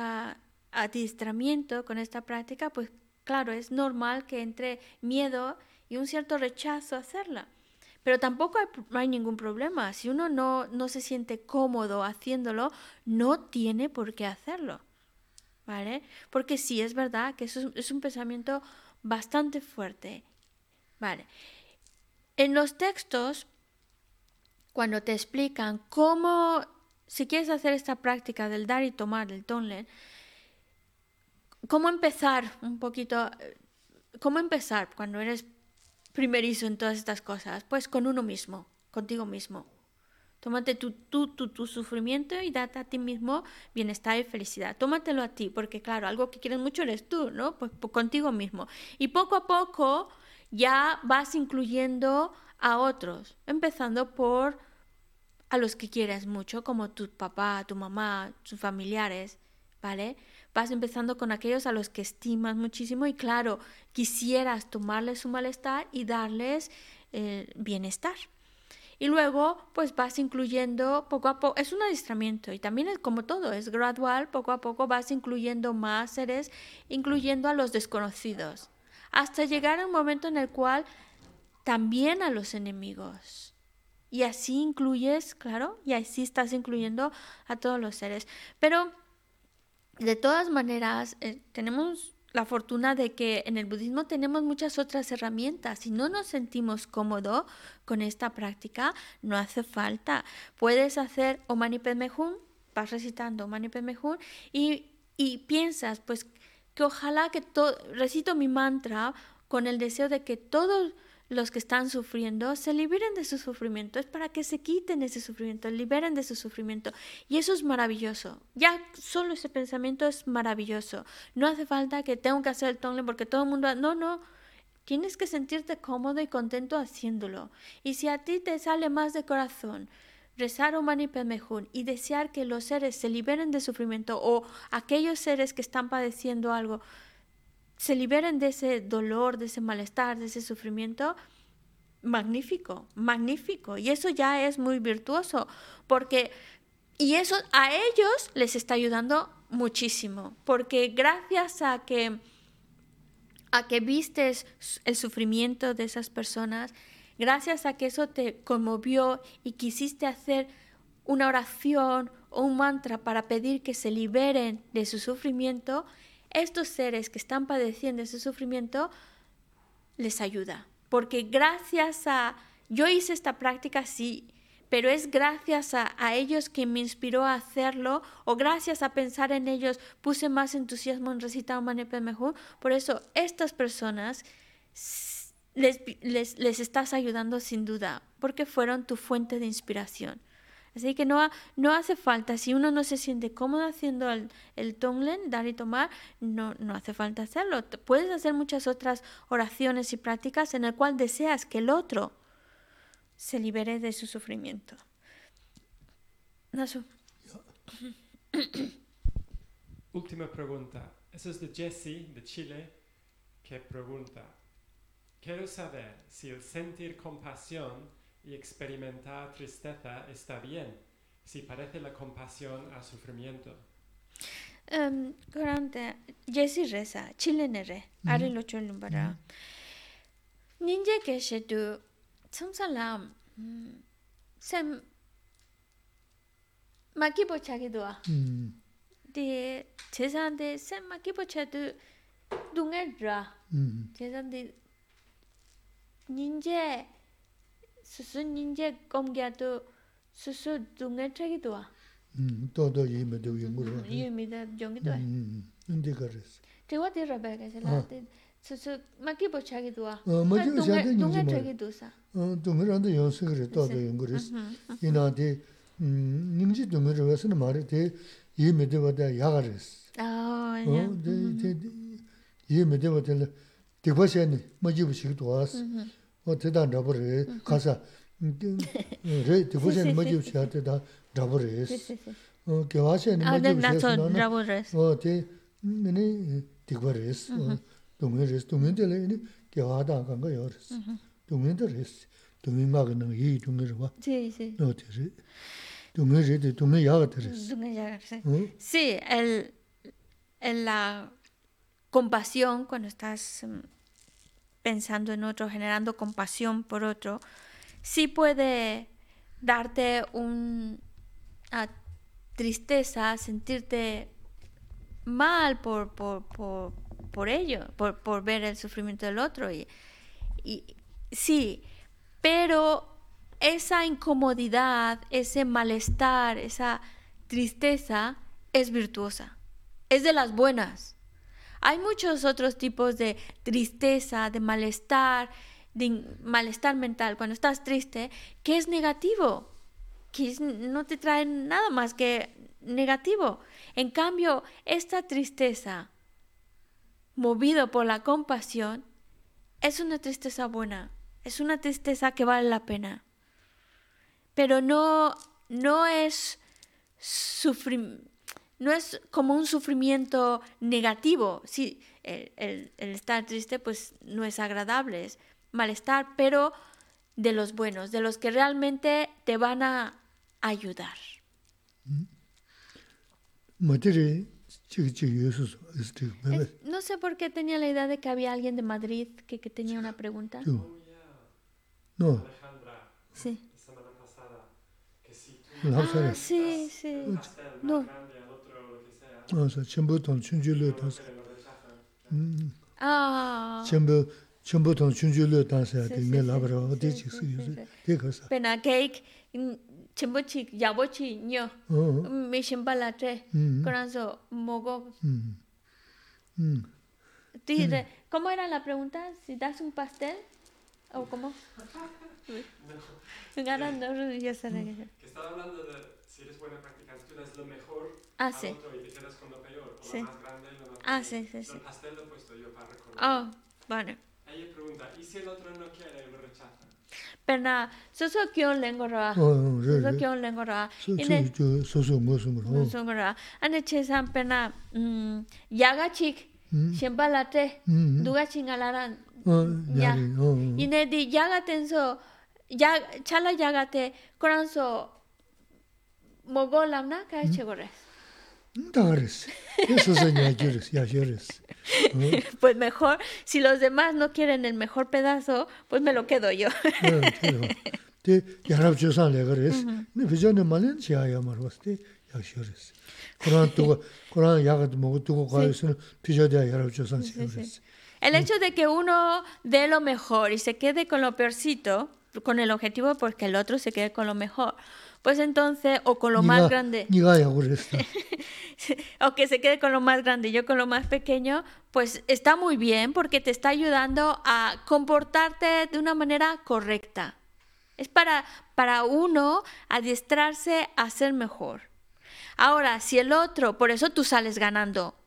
adiestramiento, con esta práctica, pues claro, es normal que entre miedo y un cierto rechazo a hacerla. Pero tampoco hay, hay ningún problema. Si uno no, no se siente cómodo haciéndolo, no tiene por qué hacerlo. ¿Vale? Porque sí, es verdad que eso es, es un pensamiento bastante fuerte Vale. En los textos, cuando te explican cómo, si quieres hacer esta práctica del dar y tomar del tonlen, cómo empezar un poquito, cómo empezar cuando eres primerizo en todas estas cosas, pues con uno mismo, contigo mismo. Tómate tu, tu, tu, tu, sufrimiento y date a ti mismo bienestar y felicidad. Tómatelo a ti, porque claro, algo que quieres mucho eres tú, ¿no? Pues contigo mismo. Y poco a poco ya vas incluyendo a otros, empezando por a los que quieres mucho, como tu papá, tu mamá, tus familiares, ¿vale? Vas empezando con aquellos a los que estimas muchísimo y claro, quisieras tomarles su malestar y darles eh, bienestar. Y luego, pues vas incluyendo poco a poco, es un adiestramiento y también es como todo, es gradual, poco a poco vas incluyendo más seres, incluyendo a los desconocidos hasta llegar a un momento en el cual también a los enemigos. Y así incluyes, claro, y así estás incluyendo a todos los seres. Pero de todas maneras, eh, tenemos la fortuna de que en el budismo tenemos muchas otras herramientas. Si no nos sentimos cómodos con esta práctica, no hace falta. Puedes hacer Omani Padme Hum, vas recitando Omani Padme Hum y, y piensas, pues que ojalá que todo, recito mi mantra con el deseo de que todos los que están sufriendo se liberen de su sufrimiento, es para que se quiten ese sufrimiento, liberen de su sufrimiento. Y eso es maravilloso. Ya solo ese pensamiento es maravilloso. No hace falta que tenga que hacer el tongle porque todo el mundo... No, no. Tienes que sentirte cómodo y contento haciéndolo. Y si a ti te sale más de corazón rezar o Mani y desear que los seres se liberen de sufrimiento o aquellos seres que están padeciendo algo se liberen de ese dolor, de ese malestar, de ese sufrimiento, magnífico, magnífico. Y eso ya es muy virtuoso, porque, y eso a ellos les está ayudando muchísimo, porque gracias a que, a que vistes el sufrimiento de esas personas, gracias a que eso te conmovió y quisiste hacer una oración o un mantra para pedir que se liberen de su sufrimiento, estos seres que están padeciendo ese sufrimiento les ayuda. Porque gracias a... Yo hice esta práctica, sí, pero es gracias a, ellos que me inspiró a hacerlo o gracias a pensar en ellos puse más entusiasmo en recitar Manepe mejor. Por eso estas personas les, les, estás ayudando sin duda, porque fueron tu fuente de inspiración. Así que no, no hace falta, si uno no se siente cómodo haciendo el, el tonglen, dar y tomar, no, no hace falta hacerlo. Puedes hacer muchas otras oraciones y prácticas en el cual deseas que el otro se libere de su sufrimiento. Nasu. [coughs] Última pregunta. Eso es de Jesse, de Chile, que pregunta, Quiero saber si el sentir compasión y experimentar tristeza está bien, si parece la compasión a sufrimiento. Um, Corante, Jesse reza, chile nere, ari lo cholum bara. Ninja que she tu, samsalam, sem, makibo chagi dua. 음. De, chesande, sem makibo chadu, dunga dra. 음. Chesande, ninja, susu ninja komgya tu, susu dunga chagi dua. 음. 또도 이메도 연구를. Yumida jongi dua. 음. 근데 그랬어. Tewa te rabeka se Ah. la te susu makibo chagi dua. 어, 마지막 시간에 dunga 이제 chagi dusa. 어, 동물한테 연습을 또도 연구를. 이나한테 음, 님지 동물을 와서는 말이 이메도 보다 야가랬어. 아, 어, 야. 데, 데, 데, 이메도 보다 대과시에 마지막 시기도 왔어. 어, 대단 잡으래. 가서 래 대과시에 마지막 시한테 다 잡으래. Sí, sí, sí. 어, 개화시에 Ah, de 마지막 naso 시에서 rabo res. 어, 대 미네 대과랬어. 어, 동물에서 동물들이 개화다 간 거였어. 동물들이었어. 동물마가는 이 동물을 와. Sí, sí. 어, 되지. 동물이 동물 야가 들었어. Dunga ya, sí. 어? Sí, el, el- la compasión, cuando estás mm, pensando en otro, generando compasión por otro, sí puede darte un ah, tristeza, sentirte mal por, por, por, por ello, por, por ver el sufrimiento del otro. Y, y sí, pero esa incomodidad, ese malestar, esa tristeza es virtuosa, es de las buenas. Hay muchos otros tipos de tristeza, de malestar, de malestar mental, cuando estás triste, que es negativo, que no te trae nada más que negativo. En cambio, esta tristeza, movido por la compasión, es una tristeza buena, es una tristeza que vale la pena. Pero no, no es sufri- no es como un sufrimiento negativo. Sí, el, el, estar triste pues no es agradable, es malestar, pero de los buenos, de los que realmente te van a ayudar. Eh, no sé por qué tenía la idea de que había alguien de Madrid que, que tenía una pregunta. No. Sí. La semana pasada. Que sí. Ah, sí, sí. No chenpo tong chunju Pena keik, shenpa la ¿Cómo era la pregunta? ¿Si das un pastel? ¿O cómo? [laughs] Ganando, ya se Que estaba hablando de si eres buena practicante, tú das lo mejor. Ah, sí. Sí. Ah, sí, sí, sí. Lo he puesto yo para recordar. Oh, vale. Ella pregunta, ¿y si el otro no quiere lo rechaza? Pero nada, soso kyo lengo ra, soso kyo lengo ine soso ngo sungo ra, sungo ane che yaga chik, duga chingalara, ya, ine di yaga chala yaga te, koranso mogolam na kaya che gores. Dores. Esos [laughs] Pues mejor, si los demás no quieren el mejor pedazo, pues me lo quedo yo. [laughs] El hecho de que uno dé lo mejor y se quede con lo peorcito, con el objetivo porque el otro se quede con lo mejor. Pues entonces, o con lo más grande. [laughs] o que se quede con lo más grande y yo con lo más pequeño, pues está muy bien porque te está ayudando a comportarte de una manera correcta. Es para, para uno adiestrarse a ser mejor. Ahora, si el otro, por eso tú sales ganando,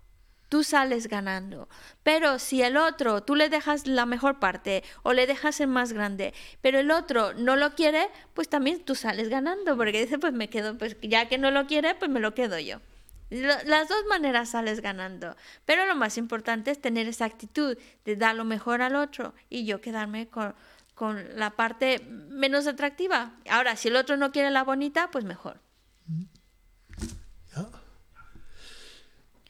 tú sales ganando. Pero si el otro, tú le dejas la mejor parte o le dejas el más grande, pero el otro no lo quiere, pues también tú sales ganando, porque dice, pues me quedo, pues ya que no lo quiere, pues me lo quedo yo. Las dos maneras sales ganando, pero lo más importante es tener esa actitud de dar lo mejor al otro y yo quedarme con, con la parte menos atractiva. Ahora, si el otro no quiere la bonita, pues mejor.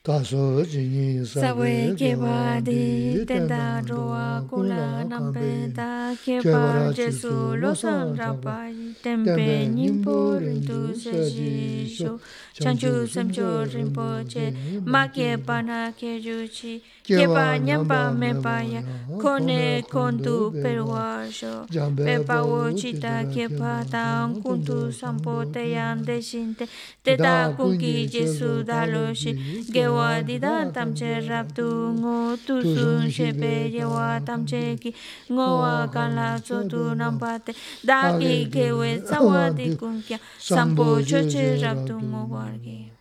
다소 진이 사베 개바디 텐다 로아 콜라 남베다 개바 제수 로상 라바이 템베 님포르도 세지쇼. chanchu samcho rinpoche ma kepa na kejuchi kepa nyampa mepa ya kone kondu perwa sho pepa wo chita kepa tang kuntu sampo te yam de shinte teta kunki jesu dalo shi ge yewa dida tamche rabdu ngo tu sun shepe yewa tamche ki ngo wa kanla tsotu nampate da ki kewe tsawa di kunkya sampo choche rabdu ngo wargi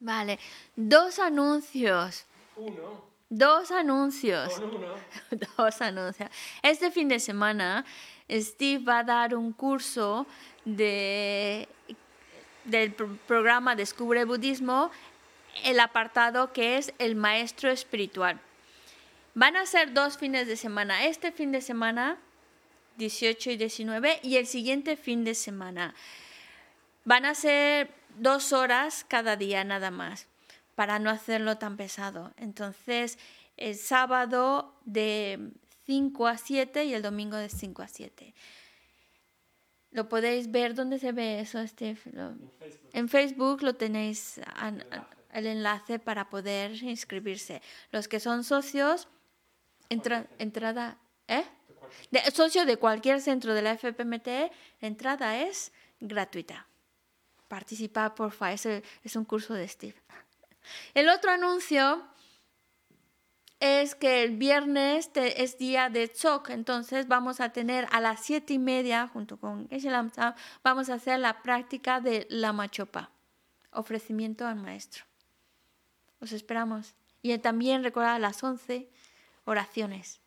Vale, dos anuncios. Uno. Dos anuncios. Con uno. [laughs] Dos anuncios. Este fin de semana Steve va a dar un curso de, del pro- programa Descubre Budismo, el apartado que es el maestro espiritual. Van a ser dos fines de semana. Este fin de semana, 18 y 19, y el siguiente fin de semana. Van a ser dos horas cada día nada más, para no hacerlo tan pesado. Entonces, el sábado de 5 a 7 y el domingo de 5 a 7. Lo podéis ver, ¿dónde se ve eso, Steve? Lo- En Facebook. en Facebook lo tenéis an- el enlace para poder inscribirse. Los que son socios, entra- entrada, ¿eh? De, socio de cualquier centro de la FPMT, entrada es gratuita. Participa, porfa, es, el- es un curso de Steve. El otro anuncio es que el viernes es día de Tzok, entonces vamos a tener a las siete y media, junto con vamos a hacer la práctica de la machopa, ofrecimiento al maestro. Os esperamos. Y también recordad a las 11 oraciones.